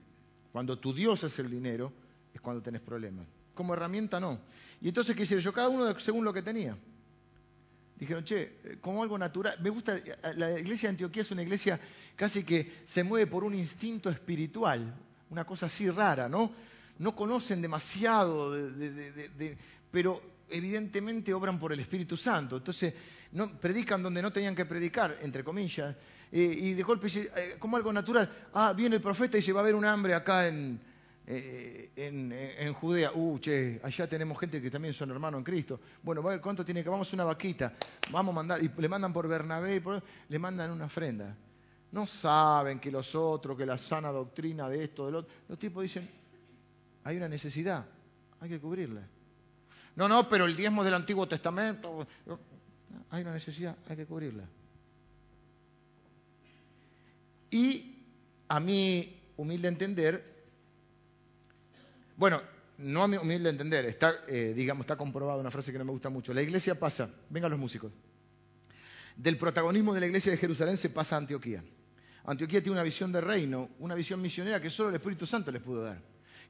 [SPEAKER 1] Cuando tu Dios es el dinero, es cuando tenés problemas. Como herramienta no. Y entonces, ¿qué hice yo? Cada uno según lo que tenía. Dijeron, che, eh, como algo natural. Me gusta, eh, la iglesia de Antioquía es una iglesia casi que se mueve por un instinto espiritual, una cosa así rara, ¿no? No conocen demasiado, pero evidentemente obran por el Espíritu Santo. Entonces, predican donde no tenían que predicar, entre comillas, eh, y de golpe, como algo natural, ah, viene el profeta y se va a haber un hambre acá en, eh, en, Judea, uh, che, allá tenemos gente que también son hermanos en Cristo. Bueno, a ver cuánto tiene que, vamos a una vaquita, vamos a mandar, y le mandan por Bernabé, y le mandan una ofrenda. No saben que los otros, que la sana doctrina de esto, del otro. Los tipos dicen, hay una necesidad, hay que cubrirla. No, no, pero el diezmo del Antiguo Testamento, hay una necesidad, hay que cubrirla. Y a mi humilde entender, bueno, no a mi humilde entender, está, eh, digamos, está comprobada una frase que no me gusta mucho. La iglesia pasa, vengan los músicos, del protagonismo de la iglesia de Jerusalén se pasa a Antioquía. Antioquía tiene una visión de reino, una visión misionera que solo el Espíritu Santo les pudo dar.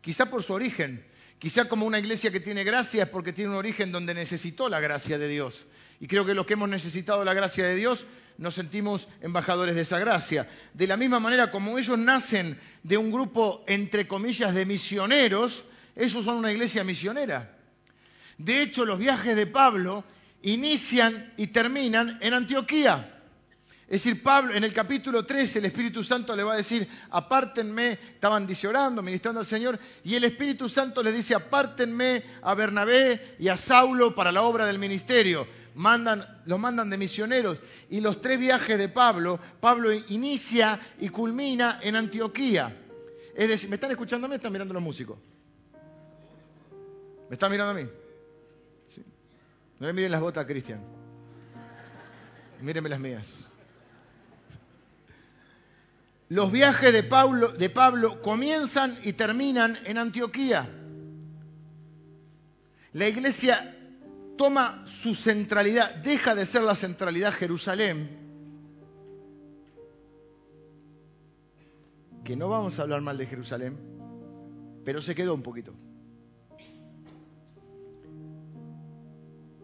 [SPEAKER 1] Quizá por su origen, quizá como una iglesia que tiene gracia es porque tiene un origen donde necesitó la gracia de Dios. Y creo que los que hemos necesitado la gracia de Dios nos sentimos embajadores de esa gracia. De la misma manera como ellos nacen de un grupo, entre comillas, de misioneros, ellos son una iglesia misionera. De hecho, los viajes de Pablo inician y terminan en Antioquía. Es decir, Pablo, en el capítulo 13, el Espíritu Santo le va a decir, apártenme, estaban orando, ministrando al Señor, y el Espíritu Santo le dice, apártenme a Bernabé y a Saulo para la obra del ministerio mandan, los mandan de misioneros. Y los tres viajes de Pablo, Pablo inicia y culmina en Antioquía. Es decir, ¿me están escuchando a mí están mirando los músicos? ¿Me están mirando a mí? No le miren las botas Cristian. Mírenme las mías. Los viajes de Pablo, comienzan y terminan en Antioquía. La iglesia toma su centralidad, deja de ser la centralidad Jerusalén, que no vamos a hablar mal de Jerusalén, pero se quedó un poquito.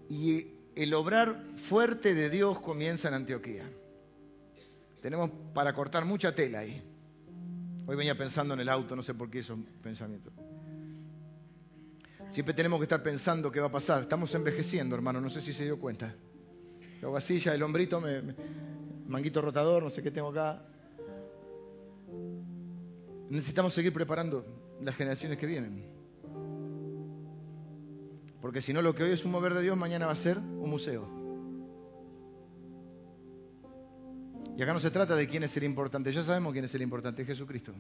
[SPEAKER 1] Y el obrar fuerte de Dios comienza en Antioquía. Tenemos para cortar mucha tela ahí. Hoy venía pensando en el auto, no sé por qué esos pensamientos. Siempre tenemos que estar pensando qué va a pasar. Estamos envejeciendo, hermano, no sé si se dio cuenta. Luego así ya el hombrito, me, manguito rotador, no sé qué tengo acá. Necesitamos seguir preparando las generaciones que vienen. Porque si no, lo que hoy es un mover de Dios, mañana va a ser un museo. Y acá no se trata de quién es el importante, ya sabemos quién es el importante, es Jesucristo.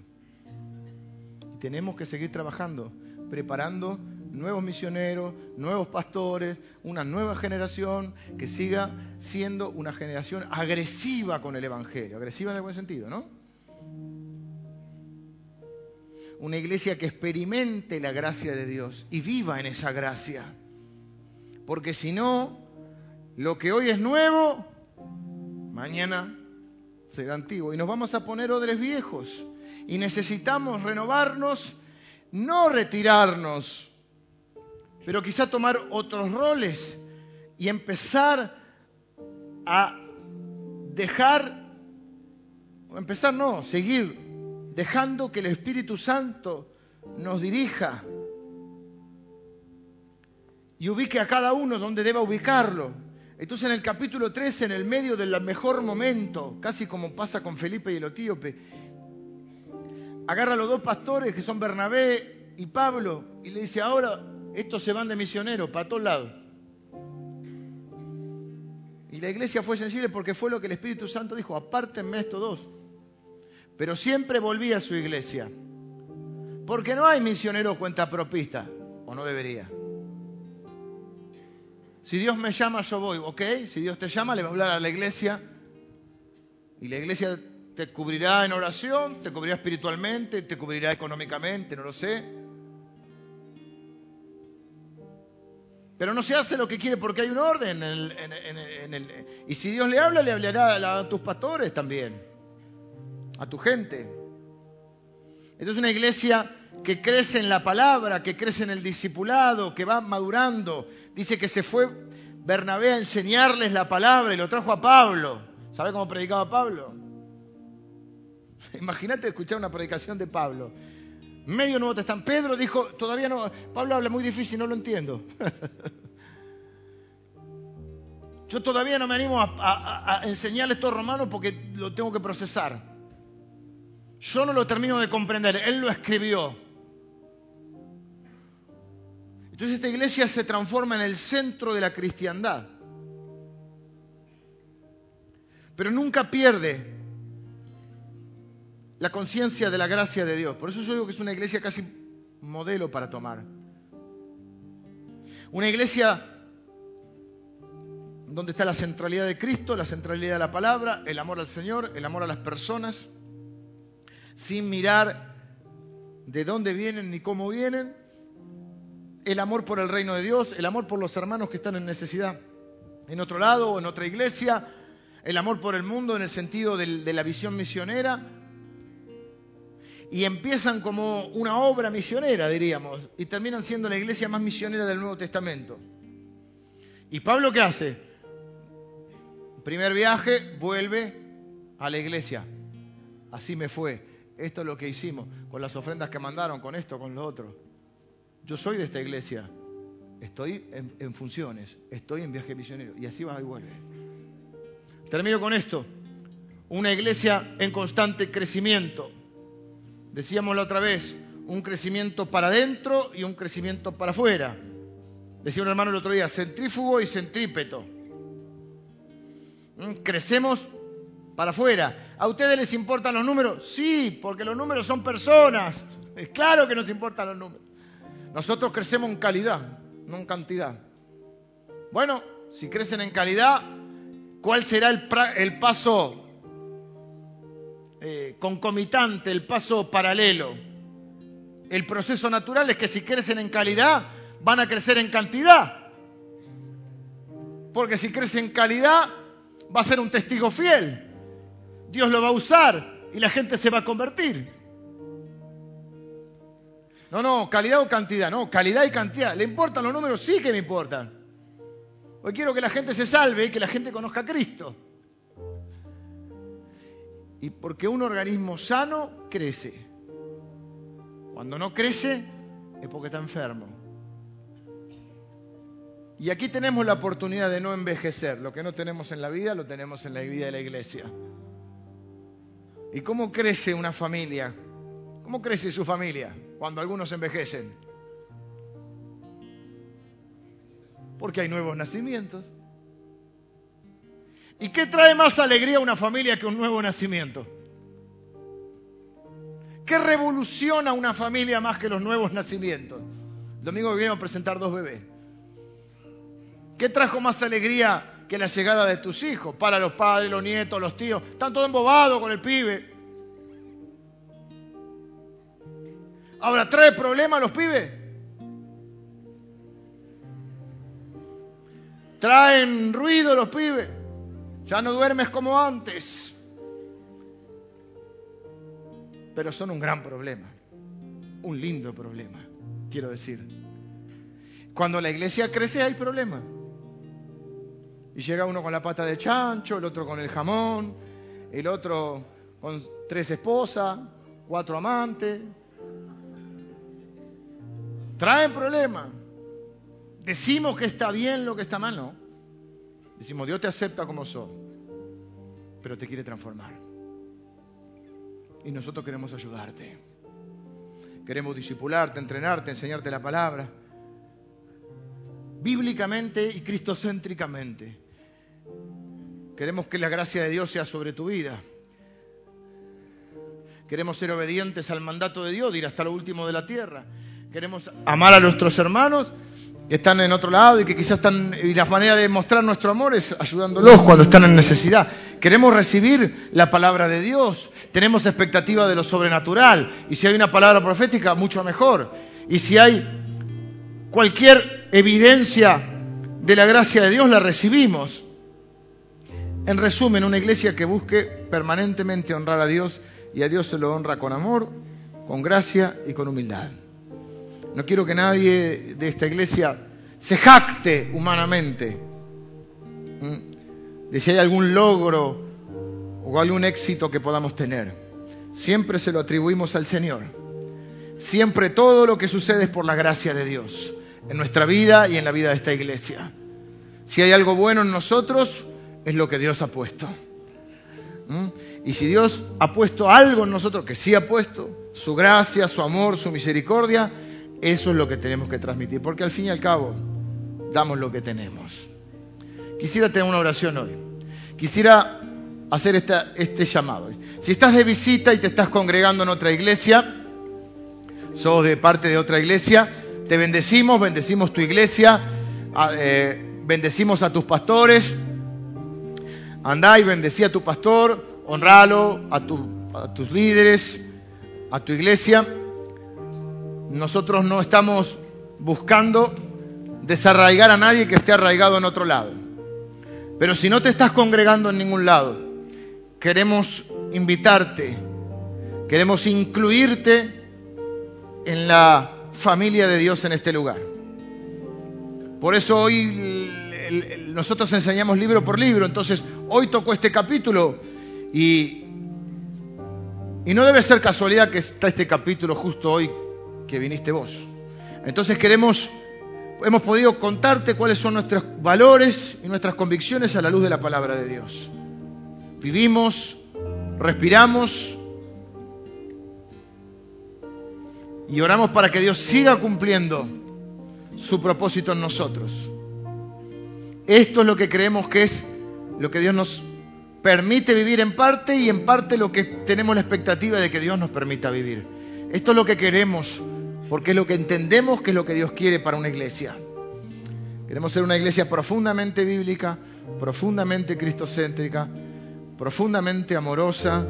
[SPEAKER 1] tenemos que seguir trabajando, preparando nuevos misioneros, nuevos pastores, una nueva generación que siga siendo una generación agresiva con el Evangelio, agresiva en el buen sentido, ¿no? Una iglesia que experimente la gracia de Dios y viva en esa gracia. Porque si no, lo que hoy es nuevo, mañana será antiguo. Y nos vamos a poner odres viejos. Y necesitamos renovarnos, no retirarnos, pero quizá tomar otros roles y empezar a dejar, empezar no, seguir dejando que el Espíritu Santo nos dirija y ubique a cada uno donde deba ubicarlo. Entonces en el capítulo 13, en el medio del mejor momento, casi como pasa con Felipe y el etíope, agarra a los dos pastores que son Bernabé y Pablo y le dice, ahora estos se van de misioneros para todos lados. Y la iglesia fue sensible porque fue lo que el Espíritu Santo dijo, apártenme estos dos. Pero siempre volvía a su iglesia. Porque no hay misioneros cuentapropista, o no debería. Si Dios me llama, yo voy, ¿ok? Si Dios te llama, le va a hablar a la iglesia. Y la iglesia te cubrirá en oración, te cubrirá espiritualmente, te cubrirá económicamente, no lo sé. Pero no se hace lo que quiere porque hay un orden. y si Dios le habla, le hablará a, tus pastores también, a tu gente. Esto es una iglesia que crece en la palabra, que crece en el discipulado, que va madurando. Dice que se fue Bernabé a enseñarles la palabra y lo trajo a Pablo. ¿Sabe cómo predicaba Pablo? Imagínate escuchar una predicación de Pablo. Medio Nuevo Testamento. Pedro dijo, todavía no, Pablo habla muy difícil, no lo entiendo. Yo todavía no me animo a, a, enseñarle esto a porque lo tengo que procesar. Yo no lo termino de comprender, él lo escribió. Entonces esta iglesia se transforma en el centro de la cristiandad. Pero nunca pierde la conciencia de la gracia de Dios. Por eso yo digo que es una iglesia casi modelo para tomar. Una iglesia donde está la centralidad de Cristo, la centralidad de la palabra, el amor al Señor, el amor a las personas, sin mirar de dónde vienen ni cómo vienen, el amor por el reino de Dios, el amor por los hermanos que están en necesidad en otro lado o en otra iglesia, el amor por el mundo en el sentido de la visión misionera, y empiezan como una obra misionera, diríamos, y terminan siendo la iglesia más misionera del Nuevo Testamento. ¿Y Pablo qué hace? Primer viaje, vuelve a la iglesia. Así me fue. Esto es lo que hicimos, con las ofrendas que mandaron, con esto, con lo otro. Yo soy de esta iglesia, estoy en, funciones, estoy en viaje misionero, y así va y vuelve. Termino con esto. Una iglesia en constante crecimiento Decíamos la otra vez, un crecimiento para adentro y un crecimiento para afuera. Decía un hermano el otro día, centrífugo y centrípeto. Mm, crecemos para afuera. ¿A ustedes les importan los números? Sí, porque los números son personas. Es claro que nos importan los números. Nosotros crecemos en calidad, no en cantidad. Bueno, si crecen en calidad, ¿cuál será el, paso eh, concomitante, el paso paralelo. El proceso natural es que si crecen en calidad, van a crecer en cantidad. Porque si crece en calidad, va a ser un testigo fiel. Dios lo va a usar y la gente se va a convertir. No, no, calidad o cantidad, no, calidad y cantidad. ¿Le importan los números? Sí que me importan. Hoy quiero que la gente se salve y que la gente conozca a Cristo. Y porque un organismo sano crece. Cuando no crece es porque está enfermo. Y aquí tenemos la oportunidad de no envejecer. Lo que no tenemos en la vida, lo tenemos en la vida de la iglesia. ¿Y cómo crece una familia? ¿Cómo crece su familia cuando algunos envejecen? Porque hay nuevos nacimientos. ¿Y qué trae más alegría a una familia que un nuevo nacimiento? ¿Qué revoluciona una familia más que los nuevos nacimientos? El domingo viene a presentar dos bebés. ¿Qué trajo más alegría que la llegada de tus hijos? Para los padres, los nietos, los tíos. Están todos embobados con el pibe. Ahora, ¿trae problemas los pibes? ¿Traen ruido los pibes? Ya no duermes como antes. Pero son un gran problema, un lindo problema, quiero decir. Cuando la iglesia crece hay problemas. Y llega uno con la pata de chancho, el otro con el jamón, el otro con tres esposas, cuatro amantes. Traen problemas. Decimos que está bien lo que está mal, no. Decimos, Dios te acepta como sos, pero te quiere transformar. Y nosotros queremos ayudarte. Queremos discipularte, entrenarte, enseñarte la palabra. Bíblicamente y cristocéntricamente. Queremos que la gracia de Dios sea sobre tu vida. Queremos ser obedientes al mandato de Dios, ir hasta lo último de la tierra. Queremos amar a nuestros hermanos que están en otro lado y que quizás están, y la manera de mostrar nuestro amor es ayudándolos cuando están en necesidad. Queremos recibir la palabra de Dios, tenemos expectativa de lo sobrenatural, y si hay una palabra profética, mucho mejor. Y si hay cualquier evidencia de la gracia de Dios, la recibimos. En resumen, una iglesia que busque permanentemente honrar a Dios y a Dios se lo honra con amor, con gracia y con humildad. No quiero que nadie de esta iglesia se jacte humanamente de si hay algún logro o algún éxito que podamos tener. Siempre se lo atribuimos al Señor. Siempre todo lo que sucede es por la gracia de Dios en nuestra vida y en la vida de esta iglesia. Si hay algo bueno en nosotros, es lo que Dios ha puesto. Y si Dios ha puesto algo en nosotros, que sí ha puesto, su gracia, su amor, su misericordia, eso es lo que tenemos que transmitir, porque al fin y al cabo damos lo que tenemos. Quisiera tener una oración hoy. Quisiera hacer este llamado. Si estás de visita y te estás congregando en otra iglesia, sos de parte de otra iglesia, te bendecimos, bendecimos tu iglesia, eh, bendecimos a tus pastores. Andá y bendecí a tu pastor, honralo, a, a tus líderes, a tu iglesia. Nosotros no estamos buscando desarraigar a nadie que esté arraigado en otro lado. Pero si no te estás congregando en ningún lado, queremos invitarte, queremos incluirte en la familia de Dios en este lugar. Por eso hoy nosotros enseñamos libro por libro, entonces hoy tocó este capítulo y, y no debe ser casualidad que está este capítulo justo hoy que viniste vos. Entonces queremos, hemos podido contarte cuáles son nuestros valores y nuestras convicciones a la luz de la palabra de Dios. Vivimos, respiramos y oramos para que Dios siga cumpliendo su propósito en nosotros. Esto es lo que creemos que es lo que Dios nos permite vivir en parte y en parte lo que tenemos la expectativa de que Dios nos permita vivir. Esto es lo que queremos porque es lo que entendemos que es lo que Dios quiere para una iglesia. Queremos ser una iglesia profundamente bíblica, profundamente cristocéntrica, profundamente amorosa,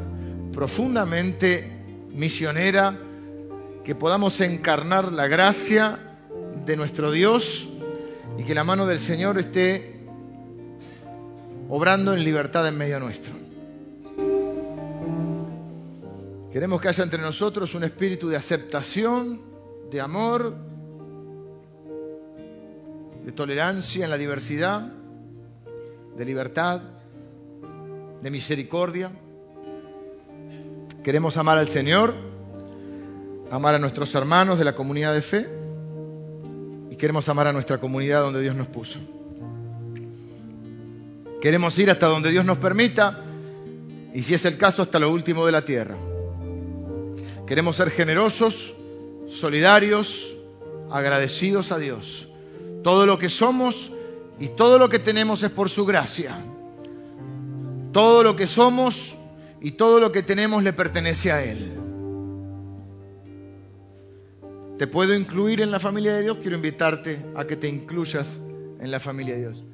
[SPEAKER 1] profundamente misionera, que podamos encarnar la gracia de nuestro Dios y que la mano del Señor esté obrando en libertad en medio nuestro. Queremos que haya entre nosotros un espíritu de aceptación, de amor, de tolerancia en la diversidad, de libertad, de misericordia. Queremos amar al Señor, amar a nuestros hermanos de la comunidad de fe y queremos amar a nuestra comunidad donde Dios nos puso. Queremos ir hasta donde Dios nos permita y si es el caso hasta lo último de la tierra. Queremos ser generosos, solidarios, agradecidos a Dios. Todo lo que somos y todo lo que tenemos es por su gracia. Todo lo que somos y todo lo que tenemos le pertenece a Él. ¿Te puedo incluir en la familia de Dios? Quiero invitarte a que te incluyas en la familia de Dios.